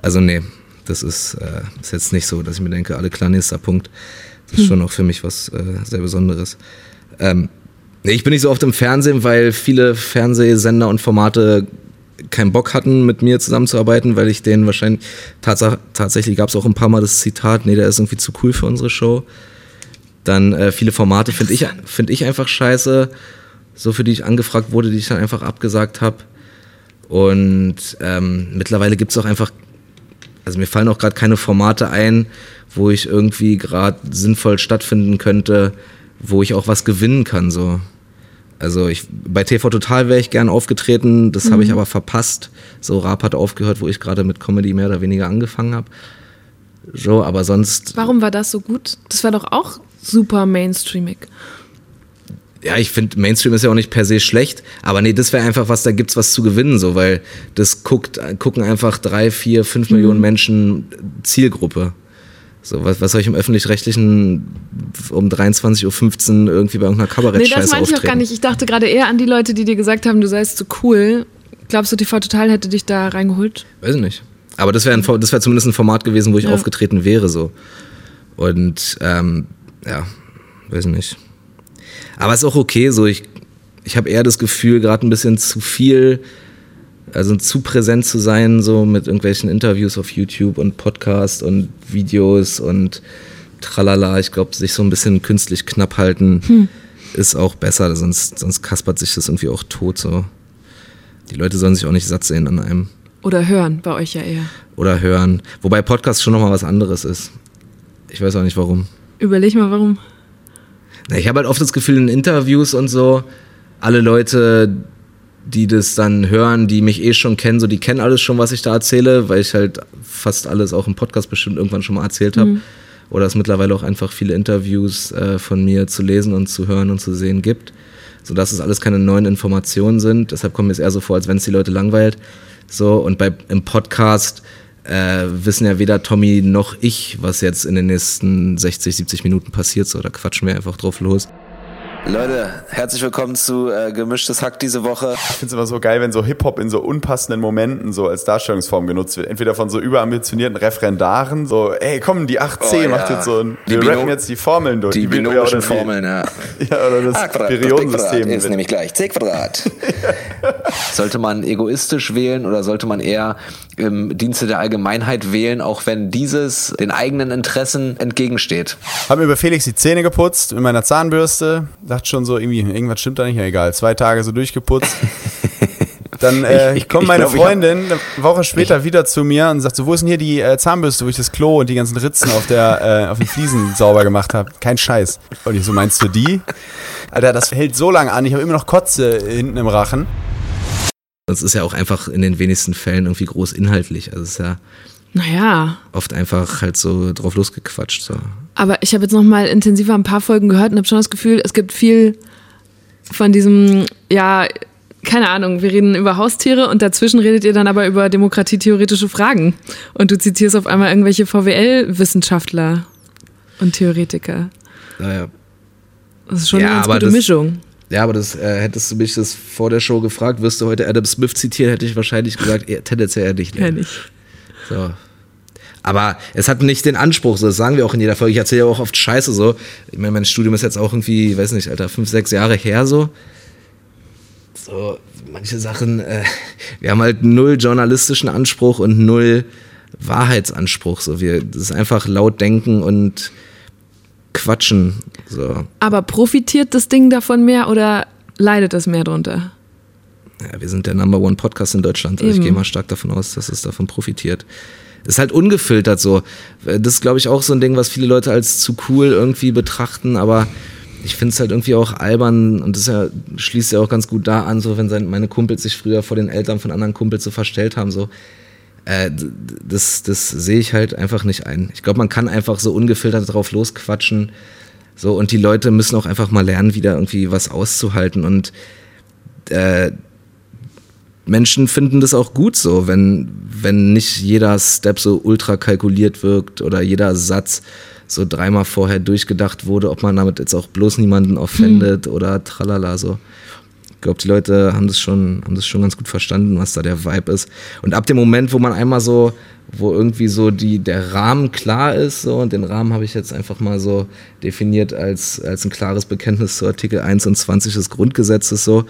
Also nee, Das ist, äh, ist jetzt nicht so, dass ich mir denke, alle klar, nächster Punkt. Das ist schon auch für mich was äh, sehr Besonderes. Ähm, nee, ich bin nicht so oft im Fernsehen, weil viele Fernsehsender und Formate keinen Bock hatten, mit mir zusammenzuarbeiten, weil ich denen wahrscheinlich, tats tatsächlich gab es auch ein paar Mal das Zitat, nee, der ist irgendwie zu cool für unsere Show. Dann äh, viele Formate finde ich, find ich einfach scheiße, so für die ich angefragt wurde, die ich dann einfach abgesagt habe. Und ähm, mittlerweile gibt es auch einfach, also mir fallen auch gerade keine Formate ein, wo ich irgendwie gerade sinnvoll stattfinden könnte, wo ich auch was gewinnen kann. So. Also ich, bei TV Total wäre ich gern aufgetreten, das mhm. habe ich aber verpasst. So, Raab hat aufgehört, wo ich gerade mit Comedy mehr oder weniger angefangen habe. So, aber sonst. Warum war das so gut? Das war doch auch super mainstreamig. Ja, ich finde, Mainstream ist ja auch nicht per se schlecht, aber nee, das wäre einfach was, da gibt's was zu gewinnen, so, weil das guckt, gucken einfach drei, vier, fünf mhm. Millionen Menschen Zielgruppe. So, was, was soll ich im Öffentlich-Rechtlichen um 23.15 Uhr irgendwie bei irgendeiner Kabarett-Scheiße Nee, das meinte ich auch gar nicht. Ich dachte gerade eher an die Leute, die dir gesagt haben, du seist zu so cool. Glaubst du, TV Total hätte dich da reingeholt? Weiß ich nicht. Aber das wäre wär zumindest ein Format gewesen, wo ich ja. aufgetreten wäre, so. Und, ähm, ja, weiß ich nicht. Aber ist auch okay, so. Ich, ich habe eher das Gefühl, gerade ein bisschen zu viel also zu präsent zu sein, so mit irgendwelchen Interviews auf YouTube und Podcast und Videos und tralala. Ich glaube, sich so ein bisschen künstlich knapp halten hm. ist auch besser, sonst, sonst kaspert sich das irgendwie auch tot. So. Die Leute sollen sich auch nicht satt sehen an einem. Oder hören, bei euch ja eher. Oder hören. Wobei Podcast schon nochmal was anderes ist. Ich weiß auch nicht warum. Überleg mal, warum. Na, ich habe halt oft das Gefühl, in Interviews und so, alle Leute, die das dann hören, die mich eh schon kennen, so die kennen alles schon, was ich da erzähle, weil ich halt fast alles auch im Podcast bestimmt irgendwann schon mal erzählt habe. Mhm. Oder es mittlerweile auch einfach viele Interviews äh, von mir zu lesen und zu hören und zu sehen gibt. Sodass es alles keine neuen Informationen sind. Deshalb kommt mir es eher so vor, als wenn es die Leute langweilt. So, und bei, im Podcast äh, wissen ja weder Tommy noch ich, was jetzt in den nächsten 60, 70 Minuten passiert. So, da quatschen wir einfach drauf los. Leute, herzlich willkommen zu äh, Gemischtes Hack diese Woche. Ich finde es immer so geil, wenn so Hip-Hop in so unpassenden Momenten so als Darstellungsform genutzt wird. Entweder von so überambitionierten Referendaren, so, ey, komm, die 8C oh, ja. macht jetzt so ein, wir rappen jetzt die Formeln durch. Die binomischen Formeln, ja. ja, oder das Periodensystem. ist nämlich gleich C Quadrat. sollte man egoistisch wählen oder sollte man eher im Dienste der Allgemeinheit wählen, auch wenn dieses den eigenen Interessen entgegensteht? Haben über Felix die Zähne geputzt mit meiner Zahnbürste dachte schon so, irgendwie, irgendwas stimmt da nicht, ja egal. Zwei Tage so durchgeputzt. Dann äh, ich, ich, kommt meine glaub, Freundin eine Woche später ich, wieder zu mir und sagt so, wo ist denn hier die äh, Zahnbürste, wo ich das Klo und die ganzen Ritzen auf, der, äh, auf den Fliesen sauber gemacht habe? Kein Scheiß. Und ich so, meinst du die? Alter, das hält so lange an, ich habe immer noch Kotze hinten im Rachen. Das ist ja auch einfach in den wenigsten Fällen irgendwie groß inhaltlich. Also es ist ja naja. Oft einfach halt so drauf losgequatscht. So. Aber ich habe jetzt noch mal intensiver ein paar Folgen gehört und habe schon das Gefühl, es gibt viel von diesem, ja, keine Ahnung, wir reden über Haustiere und dazwischen redet ihr dann aber über demokratietheoretische Fragen. Und du zitierst auf einmal irgendwelche VWL-Wissenschaftler und Theoretiker. Naja. Das ist schon ja, eine ganz gute das, Mischung. Ja, aber das äh, hättest du mich das vor der Show gefragt, wirst du heute Adam Smith zitieren, hätte ich wahrscheinlich gesagt, tendenziell eher nicht. Ne? Ja, nicht. So. Aber es hat nicht den Anspruch, so das sagen wir auch in jeder Folge. Ich erzähle ja auch oft Scheiße so. Ich meine, mein Studium ist jetzt auch irgendwie, weiß nicht, Alter, fünf, sechs Jahre her so. So, manche Sachen, äh, wir haben halt null journalistischen Anspruch und null Wahrheitsanspruch. So, wir, das ist einfach laut denken und quatschen. So. Aber profitiert das Ding davon mehr oder leidet es mehr drunter? Ja, wir sind der Number One Podcast in Deutschland. Also ich gehe mal stark davon aus, dass es davon profitiert. Ist halt ungefiltert so. Das ist, glaube ich, auch so ein Ding, was viele Leute als zu cool irgendwie betrachten, aber ich finde es halt irgendwie auch albern und das ja, schließt ja auch ganz gut da an, so wenn sein, meine Kumpels sich früher vor den Eltern von anderen Kumpels so verstellt haben, so. Äh, das das sehe ich halt einfach nicht ein. Ich glaube, man kann einfach so ungefiltert drauf losquatschen. So, und die Leute müssen auch einfach mal lernen, wieder irgendwie was auszuhalten. Und äh, Menschen finden das auch gut so, wenn, wenn nicht jeder Step so ultra kalkuliert wirkt oder jeder Satz so dreimal vorher durchgedacht wurde, ob man damit jetzt auch bloß niemanden offendet hm. oder tralala so. glaube, die Leute haben das schon, haben das schon ganz gut verstanden, was da der Vibe ist. Und ab dem Moment, wo man einmal so, wo irgendwie so die, der Rahmen klar ist, so, und den Rahmen habe ich jetzt einfach mal so definiert als, als ein klares Bekenntnis zu Artikel 21 des Grundgesetzes, so.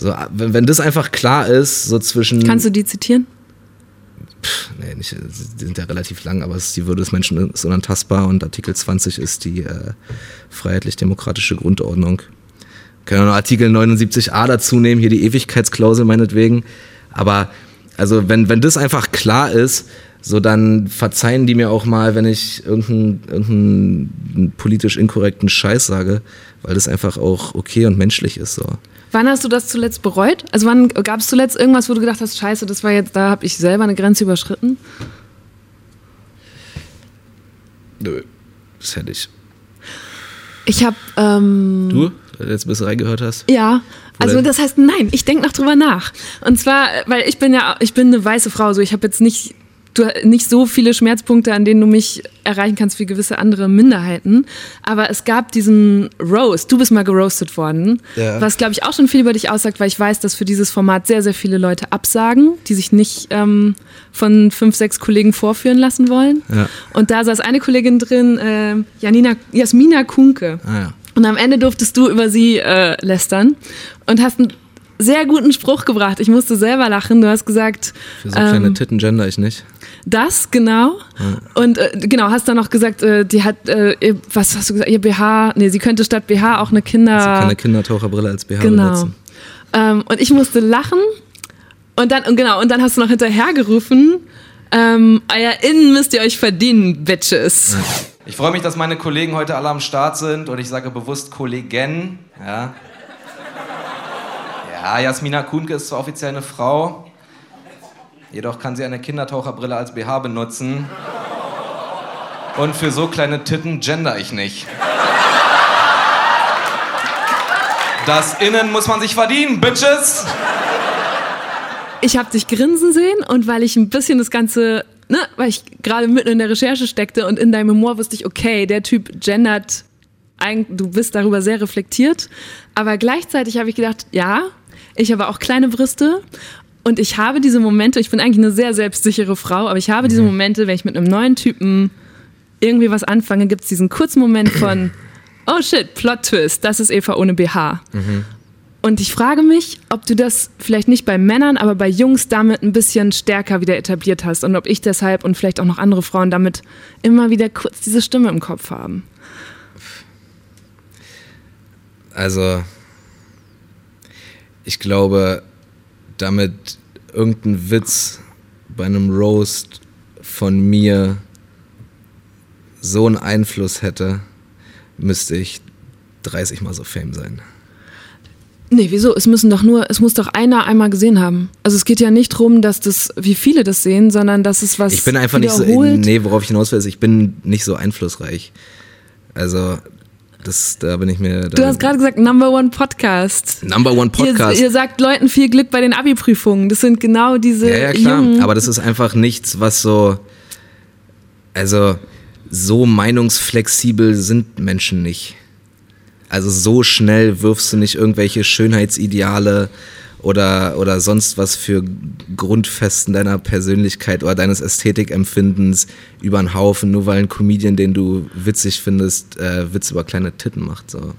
So, wenn, wenn das einfach klar ist, so zwischen. Kannst du die zitieren? Pff, nee, nicht, die sind ja relativ lang, aber die Würde des Menschen ist unantastbar und Artikel 20 ist die äh, freiheitlich-demokratische Grundordnung. Können wir noch Artikel 79a dazu nehmen, hier die Ewigkeitsklausel meinetwegen. Aber also wenn, wenn das einfach klar ist, so dann verzeihen die mir auch mal, wenn ich irgendeinen, irgendeinen politisch inkorrekten Scheiß sage, weil das einfach auch okay und menschlich ist so. Wann hast du das zuletzt bereut? Also wann gab es zuletzt irgendwas, wo du gedacht hast, scheiße, das war jetzt, da habe ich selber eine Grenze überschritten? Nö, das hätte ich. Ich habe. Ähm, du jetzt ein bisschen reingehört hast? Ja. Also das heißt, nein, ich denke noch drüber nach. Und zwar, weil ich bin ja, ich bin eine weiße Frau, so ich habe jetzt nicht du nicht so viele Schmerzpunkte, an denen du mich erreichen kannst wie gewisse andere Minderheiten. Aber es gab diesen Roast. Du bist mal geroastet worden, ja. was glaube ich auch schon viel über dich aussagt, weil ich weiß, dass für dieses Format sehr, sehr viele Leute absagen, die sich nicht ähm, von fünf, sechs Kollegen vorführen lassen wollen. Ja. Und da saß eine Kollegin drin, äh, Janina, Jasmina Kunke. Ah, ja. Und am Ende durftest du über sie äh, lästern und hast einen sehr guten Spruch gebracht. Ich musste selber lachen. Du hast gesagt. Für so kleine ähm, Titten gender ich nicht. Das, genau. Ja. Und äh, genau, hast dann noch gesagt, äh, die hat, äh, ihr, was hast du gesagt, ihr BH, nee, sie könnte statt BH auch eine Kinder... Sie kann eine Kindertaucherbrille als BH genau. benutzen. Ähm, und ich musste lachen und dann, und genau, und dann hast du noch hinterhergerufen, ähm, EierInnen müsst ihr euch verdienen, Bitches. Ja. Ich freue mich, dass meine Kollegen heute alle am Start sind und ich sage bewusst Kollegen, ja. Ja, Jasmina Kuhnke ist zwar offiziell eine Frau, jedoch kann sie eine Kindertaucherbrille als BH benutzen. Und für so kleine Titten gender ich nicht. Das Innen muss man sich verdienen, Bitches! Ich hab dich grinsen sehen und weil ich ein bisschen das Ganze, ne, weil ich gerade mitten in der Recherche steckte und in deinem Humor wusste ich, okay, der Typ gendert, du bist darüber sehr reflektiert. Aber gleichzeitig habe ich gedacht, ja, ich habe auch kleine Brüste und ich habe diese Momente, ich bin eigentlich eine sehr selbstsichere Frau, aber ich habe diese mhm. Momente, wenn ich mit einem neuen Typen irgendwie was anfange, gibt es diesen kurzen Moment von, oh shit, Plot-Twist, das ist Eva ohne BH. Mhm. Und ich frage mich, ob du das vielleicht nicht bei Männern, aber bei Jungs damit ein bisschen stärker wieder etabliert hast und ob ich deshalb und vielleicht auch noch andere Frauen damit immer wieder kurz diese Stimme im Kopf haben. Also, ich glaube, damit irgendein Witz bei einem Roast von mir so einen Einfluss hätte, müsste ich 30 mal so fame sein. Nee, wieso? Es müssen doch nur, es muss doch einer einmal gesehen haben. Also es geht ja nicht darum, dass das, wie viele das sehen, sondern dass es was. Ich bin einfach nicht so, nee, worauf ich hinaus will, ist, ich bin nicht so einflussreich. Also das, da bin ich mir. Du hast gerade gesagt, Number One Podcast. Number One Podcast. Ihr, ihr, sagt Leuten viel Glück bei den Abi-Prüfungen. Das sind genau diese. Ja, ja, klar. Jungen. Aber das ist einfach nichts, was so. Also, so meinungsflexibel sind Menschen nicht. Also, so schnell wirfst du nicht irgendwelche Schönheitsideale oder, oder sonst was für Grundfesten deiner Persönlichkeit oder deines Ästhetikempfindens über einen Haufen, nur weil ein Comedian, den du witzig findest, äh, Witz über kleine Titten macht. So.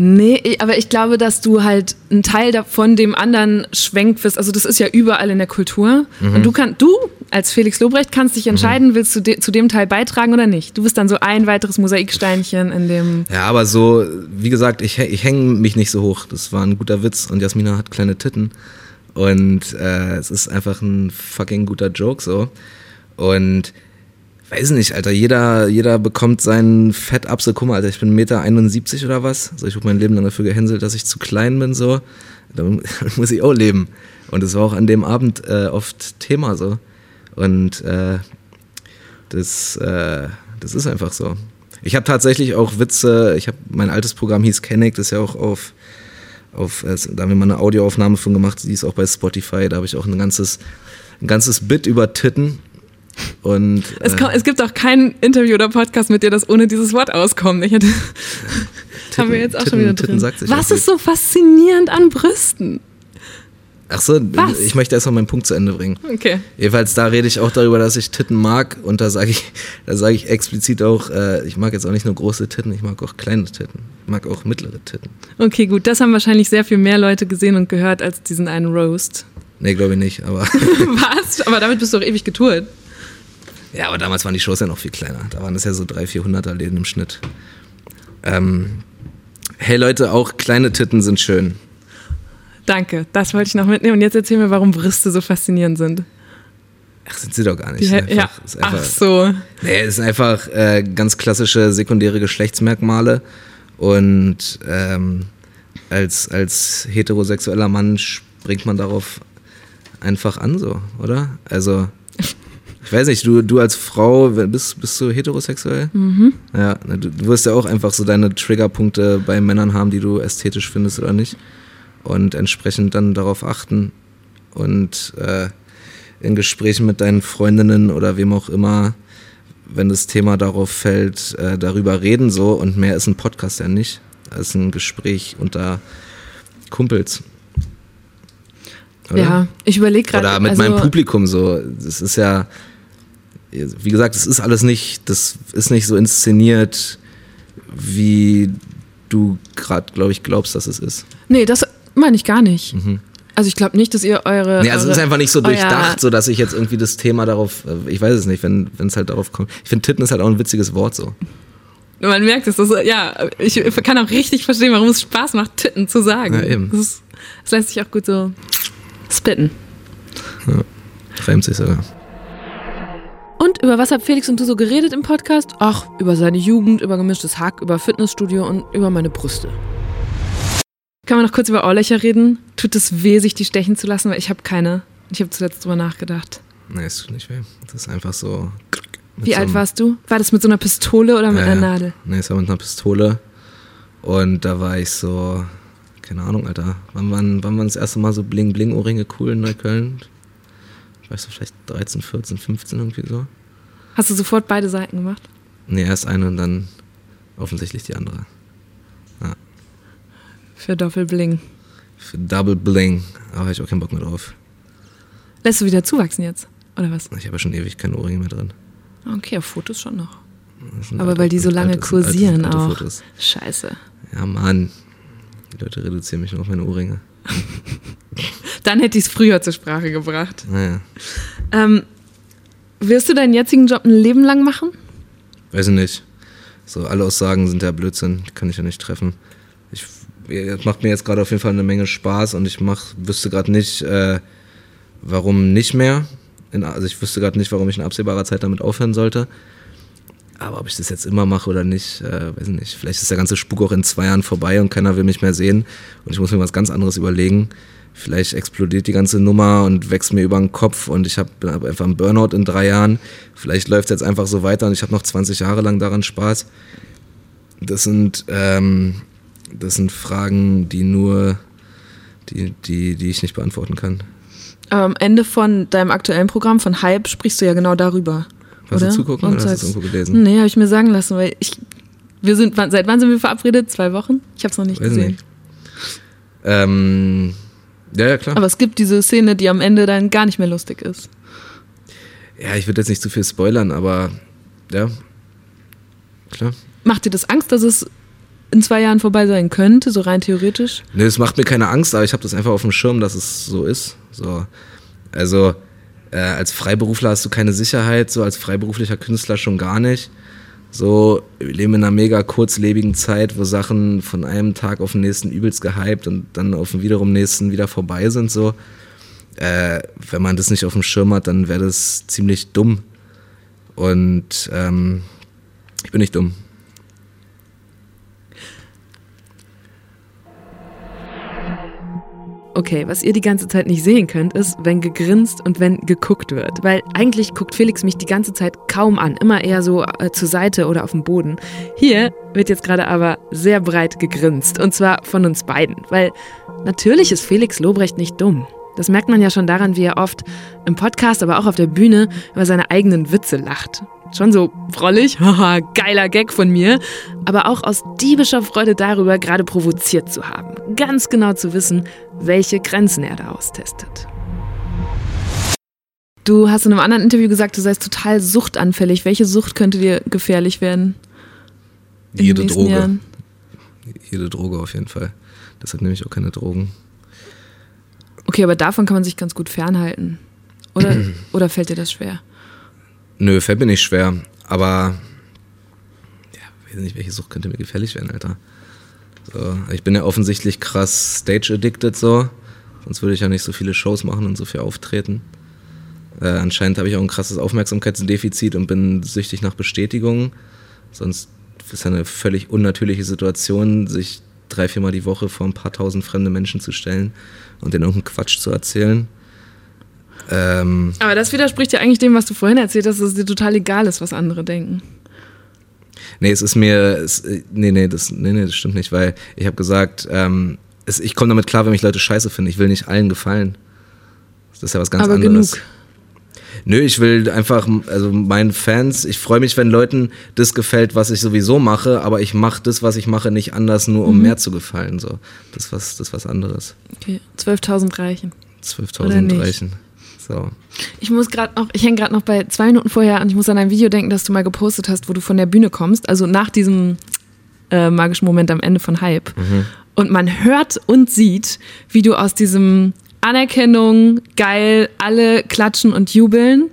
Nee, aber ich glaube, dass du halt ein Teil davon dem anderen schwenkt wirst. Also das ist ja überall in der Kultur. Mhm. Und du kannst, du als Felix Lobrecht kannst dich entscheiden, mhm. willst du de zu dem Teil beitragen oder nicht. Du bist dann so ein weiteres Mosaiksteinchen in dem. Ja, aber so, wie gesagt, ich, ich hänge mich nicht so hoch. Das war ein guter Witz und Jasmina hat kleine Titten. Und äh, es ist einfach ein fucking guter Joke so. Und weiß nicht, Alter, jeder, jeder bekommt seinen Fett ab. So, guck mal, Alter, ich bin 1,71 Meter oder was. So, ich habe mein Leben lang dafür gehänselt, dass ich zu klein bin, so. Dann muss ich auch leben. Und das war auch an dem Abend äh, oft Thema, so. Und äh, das, äh, das ist einfach so. Ich habe tatsächlich auch Witze, ich habe, mein altes Programm hieß Kenneck, das ist ja auch auf, auf äh, da haben wir mal eine Audioaufnahme von gemacht, die ist auch bei Spotify, da habe ich auch ein ganzes, ein ganzes Bit über Titten und, es, kommt, äh, es, gibt auch kein Interview oder Podcast mit dir, das ohne dieses Wort auskommt. Ich hätte Titten, haben wir jetzt auch Titten, schon wieder drin. Was ist so faszinierend an Brüsten? Ach so, Was? ich möchte erst mal meinen Punkt zu Ende bringen. Okay. Jedenfalls da rede ich auch darüber, dass ich Titten mag und da sage ich, da sage ich explizit auch, äh, ich mag jetzt auch nicht nur große Titten, ich mag auch kleine Titten, ich mag auch mittlere Titten. Okay, gut. Das haben wahrscheinlich sehr viel mehr Leute gesehen und gehört als diesen einen Roast. Nee, glaube ich nicht, aber Was? Aber damit bist du doch ewig getourt. Ja, aber damals waren die Shows ja noch viel kleiner. Da waren es ja so 300, 400er Läden im Schnitt. Ähm, hey Leute, auch kleine Titten sind schön. Danke, das wollte ich noch mitnehmen. Und jetzt erzähl mir, warum Brüste so faszinierend sind. Ach, sind sie doch gar nicht. Einfach, ja. einfach, Ach so. Nee, es sind einfach äh, ganz klassische sekundäre Geschlechtsmerkmale. Und ähm, als, als heterosexueller Mann springt man darauf einfach an, so, oder? Also, ich weiß nicht, du, du als Frau, bist, bist du heterosexuell? Mhm. Ja, du, du wirst ja auch einfach so deine Triggerpunkte bei Männern haben, die du ästhetisch findest oder nicht. Und entsprechend dann darauf achten und äh, in Gesprächen mit deinen Freundinnen oder wem auch immer, wenn das Thema darauf fällt, äh, darüber reden so und mehr ist ein Podcast ja nicht als ein Gespräch unter Kumpels. Oder? Ja, ich überlege gerade. Oder mit also, meinem Publikum so. Das ist ja, wie gesagt, das ist alles nicht, das ist nicht so inszeniert, wie du gerade, glaube ich, glaubst, dass es ist. Nee, das meine ich gar nicht. Also ich glaube nicht, dass ihr eure. Nee, also eure, es ist einfach nicht so durchdacht, so dass ich jetzt irgendwie das Thema darauf, äh, ich weiß es nicht, wenn es halt darauf kommt. Ich finde Titten ist halt auch ein witziges Wort so. Man merkt es. Das, ja, ich kann auch richtig verstehen, warum es Spaß macht, Titten zu sagen. Ja, eben. Das, ist, das lässt sich auch gut so spitten. Reimt sich sogar. Und über was habt Felix und du so geredet im Podcast? Ach, über seine Jugend, über gemischtes Hack, über Fitnessstudio und über meine Brüste. Kann man noch kurz über Ohrlöcher reden? Tut es weh, sich die stechen zu lassen? Weil ich habe keine. Ich habe zuletzt drüber nachgedacht. Nee, es tut nicht weh. Das ist einfach so. Wie so alt warst du? War das mit so einer Pistole oder mit Ja, einer ja. Nadel? Nee, es war mit einer Pistole. Und da war ich so, keine Ahnung, Alter. Wann waren, wann waren das erste Mal so Bling-Bling-Ohrringe cool in Neukölln? Weißt du, vielleicht 13, 14, 15 irgendwie so? Hast du sofort beide Seiten gemacht? Nee, erst eine und dann offensichtlich die andere. Für Doppelbling. Für Double Bling. Aber hab ich auch keinen Bock mehr drauf. Lässt du wieder zuwachsen jetzt? Oder was? Ich habe ja schon ewig keine Ohrringe mehr drin. Okay, auf Fotos schon noch. Aber alte- weil die so lange alte- kursieren alte auch. Fotos. Scheiße. Ja, Mann. Die Leute reduzieren mich nur auf meine Ohrringe. Dann hätte ich es früher zur Sprache gebracht. Naja, Ähm, wirst du deinen jetzigen Job ein Leben lang machen? weiß ich nicht. So, alle Aussagen sind ja Blödsinn. Die kann ich ja nicht treffen. Ich, es macht mir jetzt gerade auf jeden Fall eine Menge Spaß und ich mach, wüsste gerade nicht, äh, warum nicht mehr. In, also ich wüsste gerade nicht, warum ich in absehbarer Zeit damit aufhören sollte. Aber ob ich das jetzt immer mache oder nicht, äh, weiß ich nicht. Vielleicht ist der ganze Spuk auch in zwei Jahren vorbei und keiner will mich mehr sehen und ich muss mir was ganz anderes überlegen. Vielleicht explodiert die ganze Nummer und wächst mir über den Kopf und ich habe hab einfach einen Burnout in drei Jahren. Vielleicht läuft es jetzt einfach so weiter und ich habe noch 20 Jahre lang daran Spaß. Das sind, ähm, das sind Fragen, die nur, die, die, die ich nicht beantworten kann. Am Ende von deinem aktuellen Programm von Hype sprichst du ja genau darüber. Hast oder? du zugucken Und oder hast du es irgendwo gelesen? Nee, habe ich mir sagen lassen, weil ich. Wir sind, seit wann sind wir verabredet? Zwei Wochen? Ich habe es noch nicht Weiß gesehen. nicht. Ähm, ja, ja, klar. Aber es gibt diese Szene, die am Ende dann gar nicht mehr lustig ist. ja, ich würde jetzt nicht zu viel spoilern, aber ja, klar. Macht dir das Angst, dass es in zwei Jahren vorbei sein könnte, so rein theoretisch? Nee, es macht mir keine Angst, aber ich habe das einfach auf dem Schirm, dass es so ist. So. Also äh, als Freiberufler hast du keine Sicherheit, so als freiberuflicher Künstler schon gar nicht. So, wir leben in einer mega kurzlebigen Zeit, wo Sachen von einem Tag auf den nächsten übelst gehypt und dann auf den wiederum nächsten wieder vorbei sind. So. Äh, wenn man das nicht auf dem Schirm hat, dann wäre das ziemlich dumm. Und ähm, ich bin nicht dumm. Okay, was ihr die ganze Zeit nicht sehen könnt, ist, wenn gegrinst und wenn geguckt wird. Weil eigentlich guckt Felix mich die ganze Zeit kaum an, immer eher so äh, zur Seite oder auf dem Boden. Hier wird jetzt gerade aber sehr breit gegrinst. Und zwar von uns beiden. Weil natürlich ist Felix Lobrecht nicht dumm. Das merkt man ja schon daran, wie er oft im Podcast, aber auch auf der Bühne über seine eigenen Witze lacht. Schon so frollig, haha, geiler Gag von mir, aber auch aus diebischer Freude darüber, gerade provoziert zu haben. Ganz genau zu wissen, welche Grenzen er da austestet. Du hast in einem anderen Interview gesagt, du seist total suchtanfällig. Welche Sucht könnte dir gefährlich werden? Jede Droge. Jahren? Jede Droge auf jeden Fall. Deshalb nehme ich auch keine Drogen. Okay, aber davon kann man sich ganz gut fernhalten. Oder, oder fällt dir das schwer? Nö, fällt mir nicht schwer. Aber ja, weiß nicht, welche Sucht könnte mir gefährlich werden, Alter. So, ich bin ja offensichtlich krass stage-addicted so. Sonst würde ich ja nicht so viele Shows machen und so viel auftreten. Äh, anscheinend habe ich auch ein krasses Aufmerksamkeitsdefizit und bin süchtig nach Bestätigung. Sonst ist ja eine völlig unnatürliche Situation, sich drei, viermal die Woche vor ein paar tausend fremde Menschen zu stellen und denen irgendeinen Quatsch zu erzählen. Ähm, Aber das widerspricht ja eigentlich dem, was du vorhin erzählt hast, dass es dir total egal ist, was andere denken. Nee, es ist mir, es, nee, nee, das, nee, nee, das stimmt nicht, weil ich habe gesagt, ähm, es, ich komme damit klar, wenn mich Leute scheiße finden. Ich will nicht allen gefallen. Das ist ja was ganz Aber anderes. Genug. Nö, ich will einfach, also meinen Fans, ich freue mich, wenn Leuten das gefällt, was ich sowieso mache, aber ich mache das, was ich mache, nicht anders, nur um mhm. mehr zu gefallen. So. Das was, das was anderes. Okay, 12.000 reichen. 12.000 reichen. So. Ich muss gerade noch, ich hänge gerade noch bei zwei Minuten vorher und ich muss an ein Video denken, das du mal gepostet hast, wo du von der Bühne kommst, also nach diesem äh, magischen Moment am Ende von Hype. Mhm. Und man hört und sieht, wie du aus diesem Anerkennung, geil, alle klatschen und jubeln,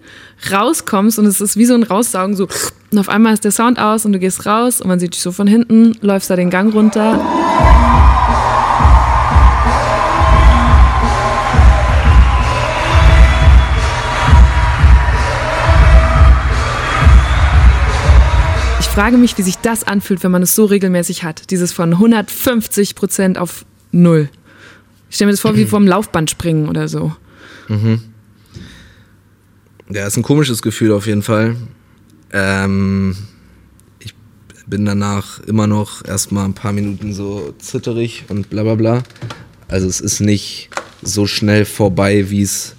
rauskommst und es ist wie so ein Raussaugen, so und auf einmal ist der Sound aus und du gehst raus und man sieht dich so von hinten, läufst da den Gang runter. Frage mich, wie sich das anfühlt, wenn man es so regelmäßig hat. Dieses von 150 Prozent auf null. Ich stelle mir das vor, wie vom Laufband springen oder so. Mhm. Ja, ist ein komisches Gefühl auf jeden Fall. Ähm, ich bin danach immer noch erstmal ein paar Minuten so zitterig und bla bla bla. Also es ist nicht so schnell vorbei, wie es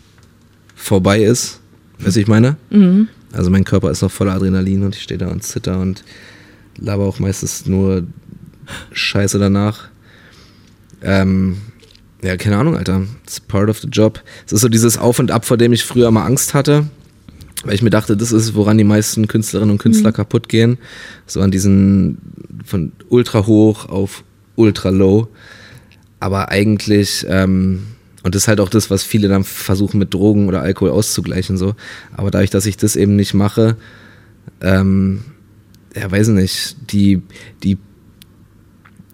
vorbei ist. Weißt du, ich meine? Mhm. Also mein Körper ist noch voller Adrenalin und ich stehe da und zitter und laber auch meistens nur Scheiße danach. Ähm, ja, keine Ahnung, Alter. It's part of the job. Es ist so dieses Auf und Ab, vor dem ich früher mal Angst hatte. Weil ich mir dachte, das ist, woran die meisten Künstlerinnen und Künstler mhm. kaputt gehen. So an diesen von ultra hoch auf ultra low. Aber eigentlich, ähm, und das ist halt auch das, was viele dann versuchen mit Drogen oder Alkohol auszugleichen. So. Aber dadurch, dass ich das eben nicht mache, ähm, ja, weiß nicht, die, die,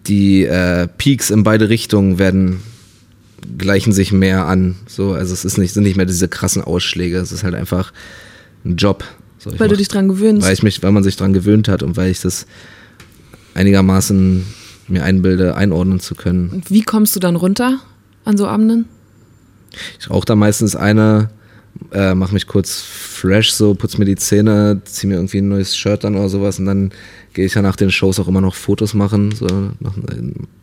die äh, Peaks in beide Richtungen werden gleichen sich mehr an. So, also es ist nicht, sind nicht mehr diese krassen Ausschläge. Es ist halt einfach ein Job. So, weil mach, du dich dran gewöhnst. Weil ich mich, weil man sich dran gewöhnt hat und weil ich das einigermaßen mir einbilde, einordnen zu können. Und wie kommst du dann runter an so Abenden? Ich rauche da meistens eine, äh, mach mich kurz fresh, so putz mir die Zähne, zieh mir irgendwie ein neues Shirt an oder sowas und dann gehe ich ja nach den Shows auch immer noch Fotos machen. So,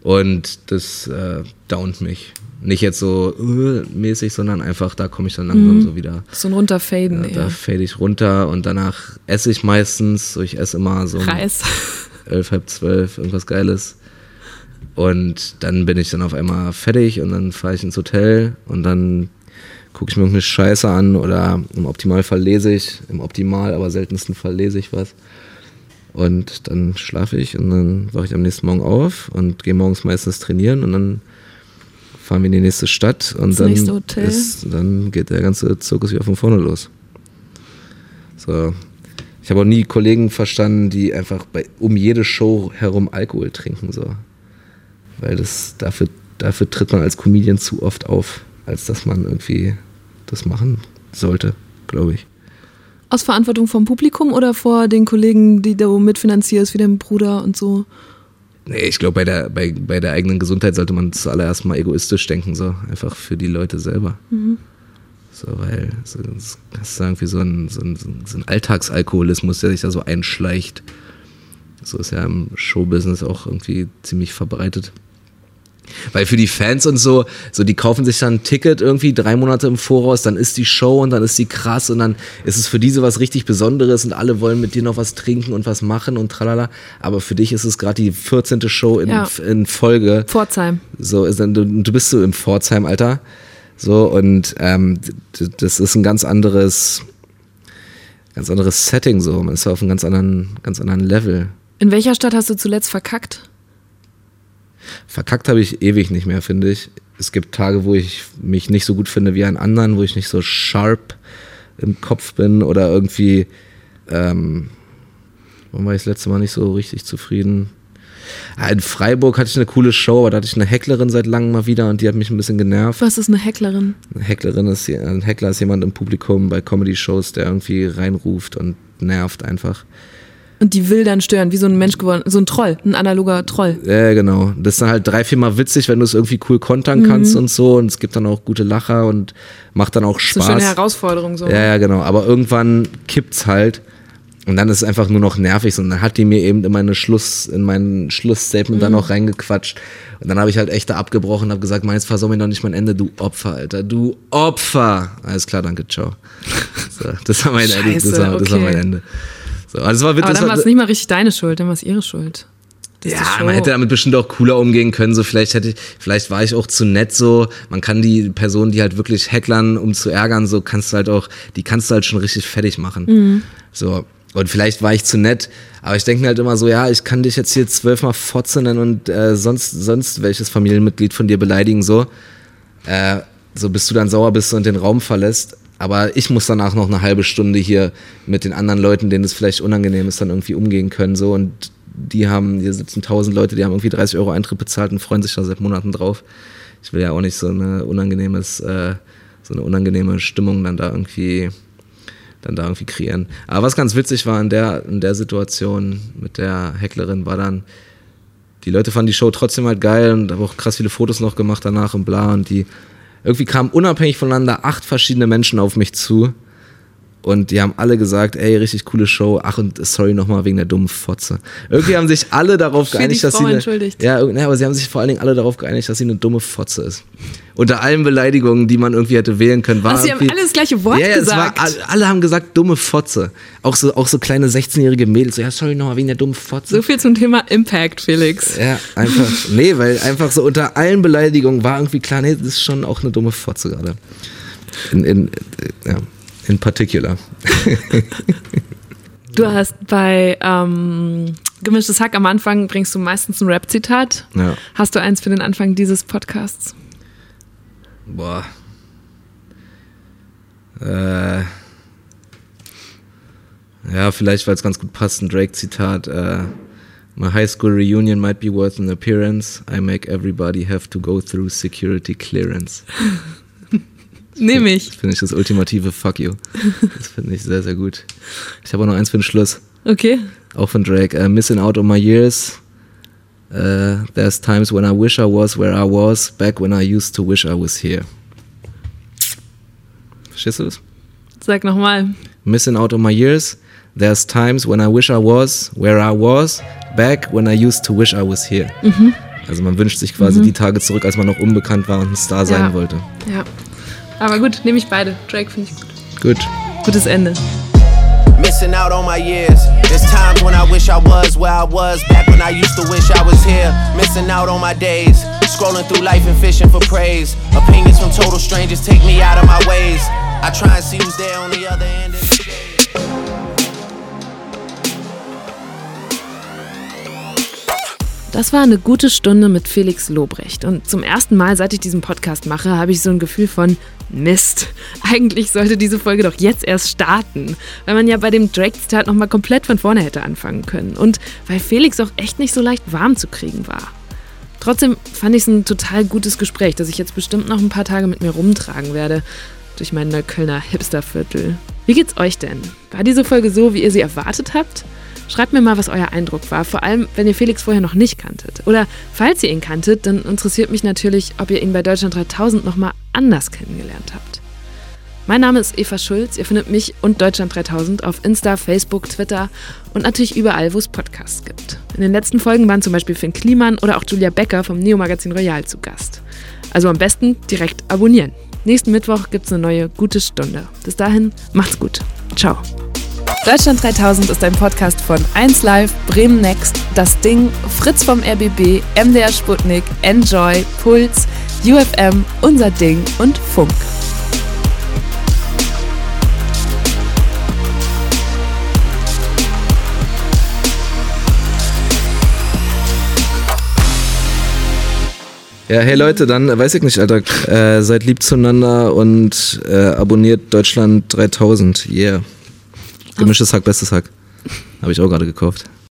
und das äh, downt mich nicht jetzt so uh, mäßig, sondern einfach, da komme ich dann langsam mhm. so wieder. So ein runterfaden, ja. Da fade ich runter und danach esse ich meistens, so ich esse immer so Reis. elf, halb zwölf, irgendwas Geiles. Und dann bin ich dann auf einmal fertig und dann fahre ich ins Hotel und dann gucke ich mir irgendeine Scheiße an oder im Optimalfall lese ich, im Optimal, aber seltensten Fall lese ich was. Und dann schlafe ich und dann wache ich am nächsten Morgen auf und gehe morgens meistens trainieren und dann fahren wir in die nächste Stadt und dann, ist, dann geht der ganze Zirkus wieder von vorne los. So. Ich habe auch nie Kollegen verstanden, die einfach bei, um jede Show herum Alkohol trinken. So. Weil das dafür, dafür tritt man als Comedian zu oft auf, als dass man irgendwie das machen sollte, glaube ich. Aus Verantwortung vom Publikum oder vor den Kollegen, die du mitfinanzierst, wie dein Bruder und so? Nee, ich glaube, bei der, bei, bei der eigenen Gesundheit sollte man zuallererst mal egoistisch denken, so einfach für die Leute selber. Mhm. So, weil so, das ist irgendwie so ein, so, ein, so ein Alltagsalkoholismus, der sich da so einschleicht. So ist ja im Showbusiness auch irgendwie ziemlich verbreitet. Weil für die Fans und so, so die kaufen sich dann ein Ticket irgendwie drei Monate im Voraus, dann ist die Show und dann ist die krass und dann ist es für diese was richtig Besonderes und alle wollen mit dir noch was trinken und was machen und tralala. Aber für dich ist es gerade die 14. Show in, Ja. in Folge. Pforzheim. So, ist dann, du, du bist so im Pforzheim, Alter. So, und ähm, das ist ein ganz anderes, ganz anderes Setting so. Man ist auf einem ganz anderen, ganz anderen Level. In welcher Stadt hast du zuletzt verkackt? Verkackt habe ich ewig nicht mehr, finde ich. Es gibt Tage, wo ich mich nicht so gut finde wie an anderen, wo ich nicht so sharp im Kopf bin oder irgendwie, ähm, wann war ich das letzte Mal nicht so richtig zufrieden? Ah, In Freiburg hatte ich eine coole Show, aber da hatte ich eine Hecklerin seit langem mal wieder und die hat mich ein bisschen genervt. Was ist eine Hecklerin? Eine Hecklerin ist, ein Heckler ist jemand im Publikum bei Comedy-Shows, der irgendwie reinruft und nervt einfach. Und die will dann stören, wie so ein Mensch geworden, so ein Troll, ein analoger Troll. Ja, genau. Das ist dann halt drei, viermal witzig, wenn du es irgendwie cool kontern kannst und so. Und es gibt dann auch gute Lacher und macht dann auch So eine Spaß. schöne Herausforderung so. ja, ja, genau. Aber irgendwann kippt's halt. Und dann ist es einfach nur noch nervig. Und dann hat die mir eben in meine Schluss, in mein Schlussstatement dann auch reingequatscht. Und dann habe ich halt echt da abgebrochen und habe gesagt, meins versau mir doch nicht mein Ende, du Opfer, Alter. Du Opfer. Alles klar, danke, ciao. So, das war mein Ende. Das Scheiße, war, das war okay. mein Ende. So, also war, Aber dann war, es nicht mal richtig deine Schuld, dann war es ihre Schuld. Das ja, man hätte damit bestimmt auch cooler umgehen können. So vielleicht hätte ich, vielleicht war ich auch zu nett so. Man kann die Person, die halt wirklich hecklern, um zu ärgern, so kannst du halt auch, die kannst du halt schon richtig fertig machen. Mhm. So. Und vielleicht war ich zu nett, aber ich denke mir halt immer so, ja, ich kann dich jetzt hier zwölfmal Fotze nennen und äh, sonst, sonst welches Familienmitglied von dir beleidigen, so. Äh, so bis du dann sauer bist und den Raum verlässt. Aber ich muss danach noch eine halbe Stunde hier mit den anderen Leuten, denen es vielleicht unangenehm ist, dann irgendwie umgehen können. So und die haben, hier sitzen tausend Leute, die haben irgendwie 30 Euro Eintritt bezahlt und freuen sich da seit Monaten drauf. Ich will ja auch nicht so eine unangenehmes, äh, so eine unangenehme Stimmung dann da irgendwie, dann da irgendwie kreieren. Aber was ganz witzig war in der, in der Situation mit der Hecklerin war dann, die Leute fanden die Show trotzdem halt geil und haben auch krass viele Fotos noch gemacht danach und bla und die irgendwie kamen unabhängig voneinander acht verschiedene Menschen auf mich zu und die haben alle gesagt, ey, richtig coole Show. Ach und sorry nochmal wegen der dummen Fotze. Irgendwie haben sich alle darauf geeinigt, dass Frau sie eine, ja, ja, aber sie haben sich vor allen Dingen alle darauf geeinigt, dass sie eine dumme Fotze ist. Unter allen Beleidigungen, die man irgendwie hätte wählen können, war Was, sie haben alle das gleiche Wort ja, ja, gesagt? Es war, alle, haben gesagt dumme Fotze. Auch so, auch so kleine 16-jährige Mädels. So, ja, sorry nochmal wegen der dummen Fotze. So viel zum Thema Impact, Felix. Ja, einfach, nee, weil einfach so unter allen Beleidigungen war irgendwie klar, nee, das ist schon auch eine dumme Fotze gerade. In, in, ja, in particular. Du hast bei ähm, Gemischtes Hack am Anfang bringst du meistens ein Rap-Zitat. Ja. Hast du eins für den Anfang dieses Podcasts? Boah. Äh, ja, vielleicht, weil es ganz gut passt, ein Drake-Zitat. Äh, My high school reunion might be worth an appearance. I make everybody have to go through security clearance. Nehme ich. Das finde ich das ultimative Fuck you. Das finde ich sehr, sehr gut. Ich habe auch noch eins für den Schluss. Okay. Auch von Drake. Uh, missing out on my years. Uh, there's times when I wish I was where I was, back when I used to wish I was here. Verstehst du das? Sag nochmal. Missing out on my years. There's times when I wish I was where I was, back when I used to wish I was here. Also man wünscht sich quasi die Tage zurück, als man noch unbekannt war und ein Star sein Ja. wollte. Ja. Aber gut, nehme ich beide. Drake finde ich gut. Gut. Gutes Ende. Missing out on my years. There's times when I wish I was where I was, back when I used to wish I was here. Missing out on my days. Scrolling through life and fishing for praise. Opinions from total strangers take me out of my ways. I try and see who's there on the other end Das war eine gute Stunde mit Felix Lobrecht. Und zum ersten Mal, seit ich diesen Podcast mache, habe ich so ein Gefühl von Mist. Eigentlich sollte diese Folge doch jetzt erst starten, weil man ja bei dem Drake-Zitat nochmal komplett von vorne hätte anfangen können. Und weil Felix auch echt nicht so leicht warm zu kriegen war. Trotzdem fand ich es ein total gutes Gespräch, das ich jetzt bestimmt noch ein paar Tage mit mir rumtragen werde. Durch mein Neuköllner Hipsterviertel. Wie geht's euch denn? War diese Folge so, wie ihr sie erwartet habt? Schreibt mir mal, was euer Eindruck war, vor allem wenn ihr Felix vorher noch nicht kanntet. Oder falls ihr ihn kanntet, dann interessiert mich natürlich, ob ihr ihn bei Deutschland 3000 nochmal anders kennengelernt habt. Mein Name ist Eva Schulz, ihr findet mich und Deutschland 3000 auf Insta, Facebook, Twitter und natürlich überall, wo es Podcasts gibt. In den letzten Folgen waren zum Beispiel Finn Kliman oder auch Julia Becker vom Neo-Magazin Royal zu Gast. Also am besten direkt abonnieren. Nächsten Mittwoch gibt es eine neue gute Stunde. Bis dahin, macht's gut. Ciao. Deutschland 3000 ist ein Podcast von 1Live, Bremen Next, Das Ding, Fritz vom RBB, MDR Sputnik, Enjoy, Puls, UFM, Unser Ding und Funk. Ja, hey Leute, dann weiß ich nicht, Alter. Äh, seid lieb zueinander und äh, abonniert Deutschland 3000. Yeah. Gemischtes Hack, bestes Hack. Habe ich auch gerade gekauft.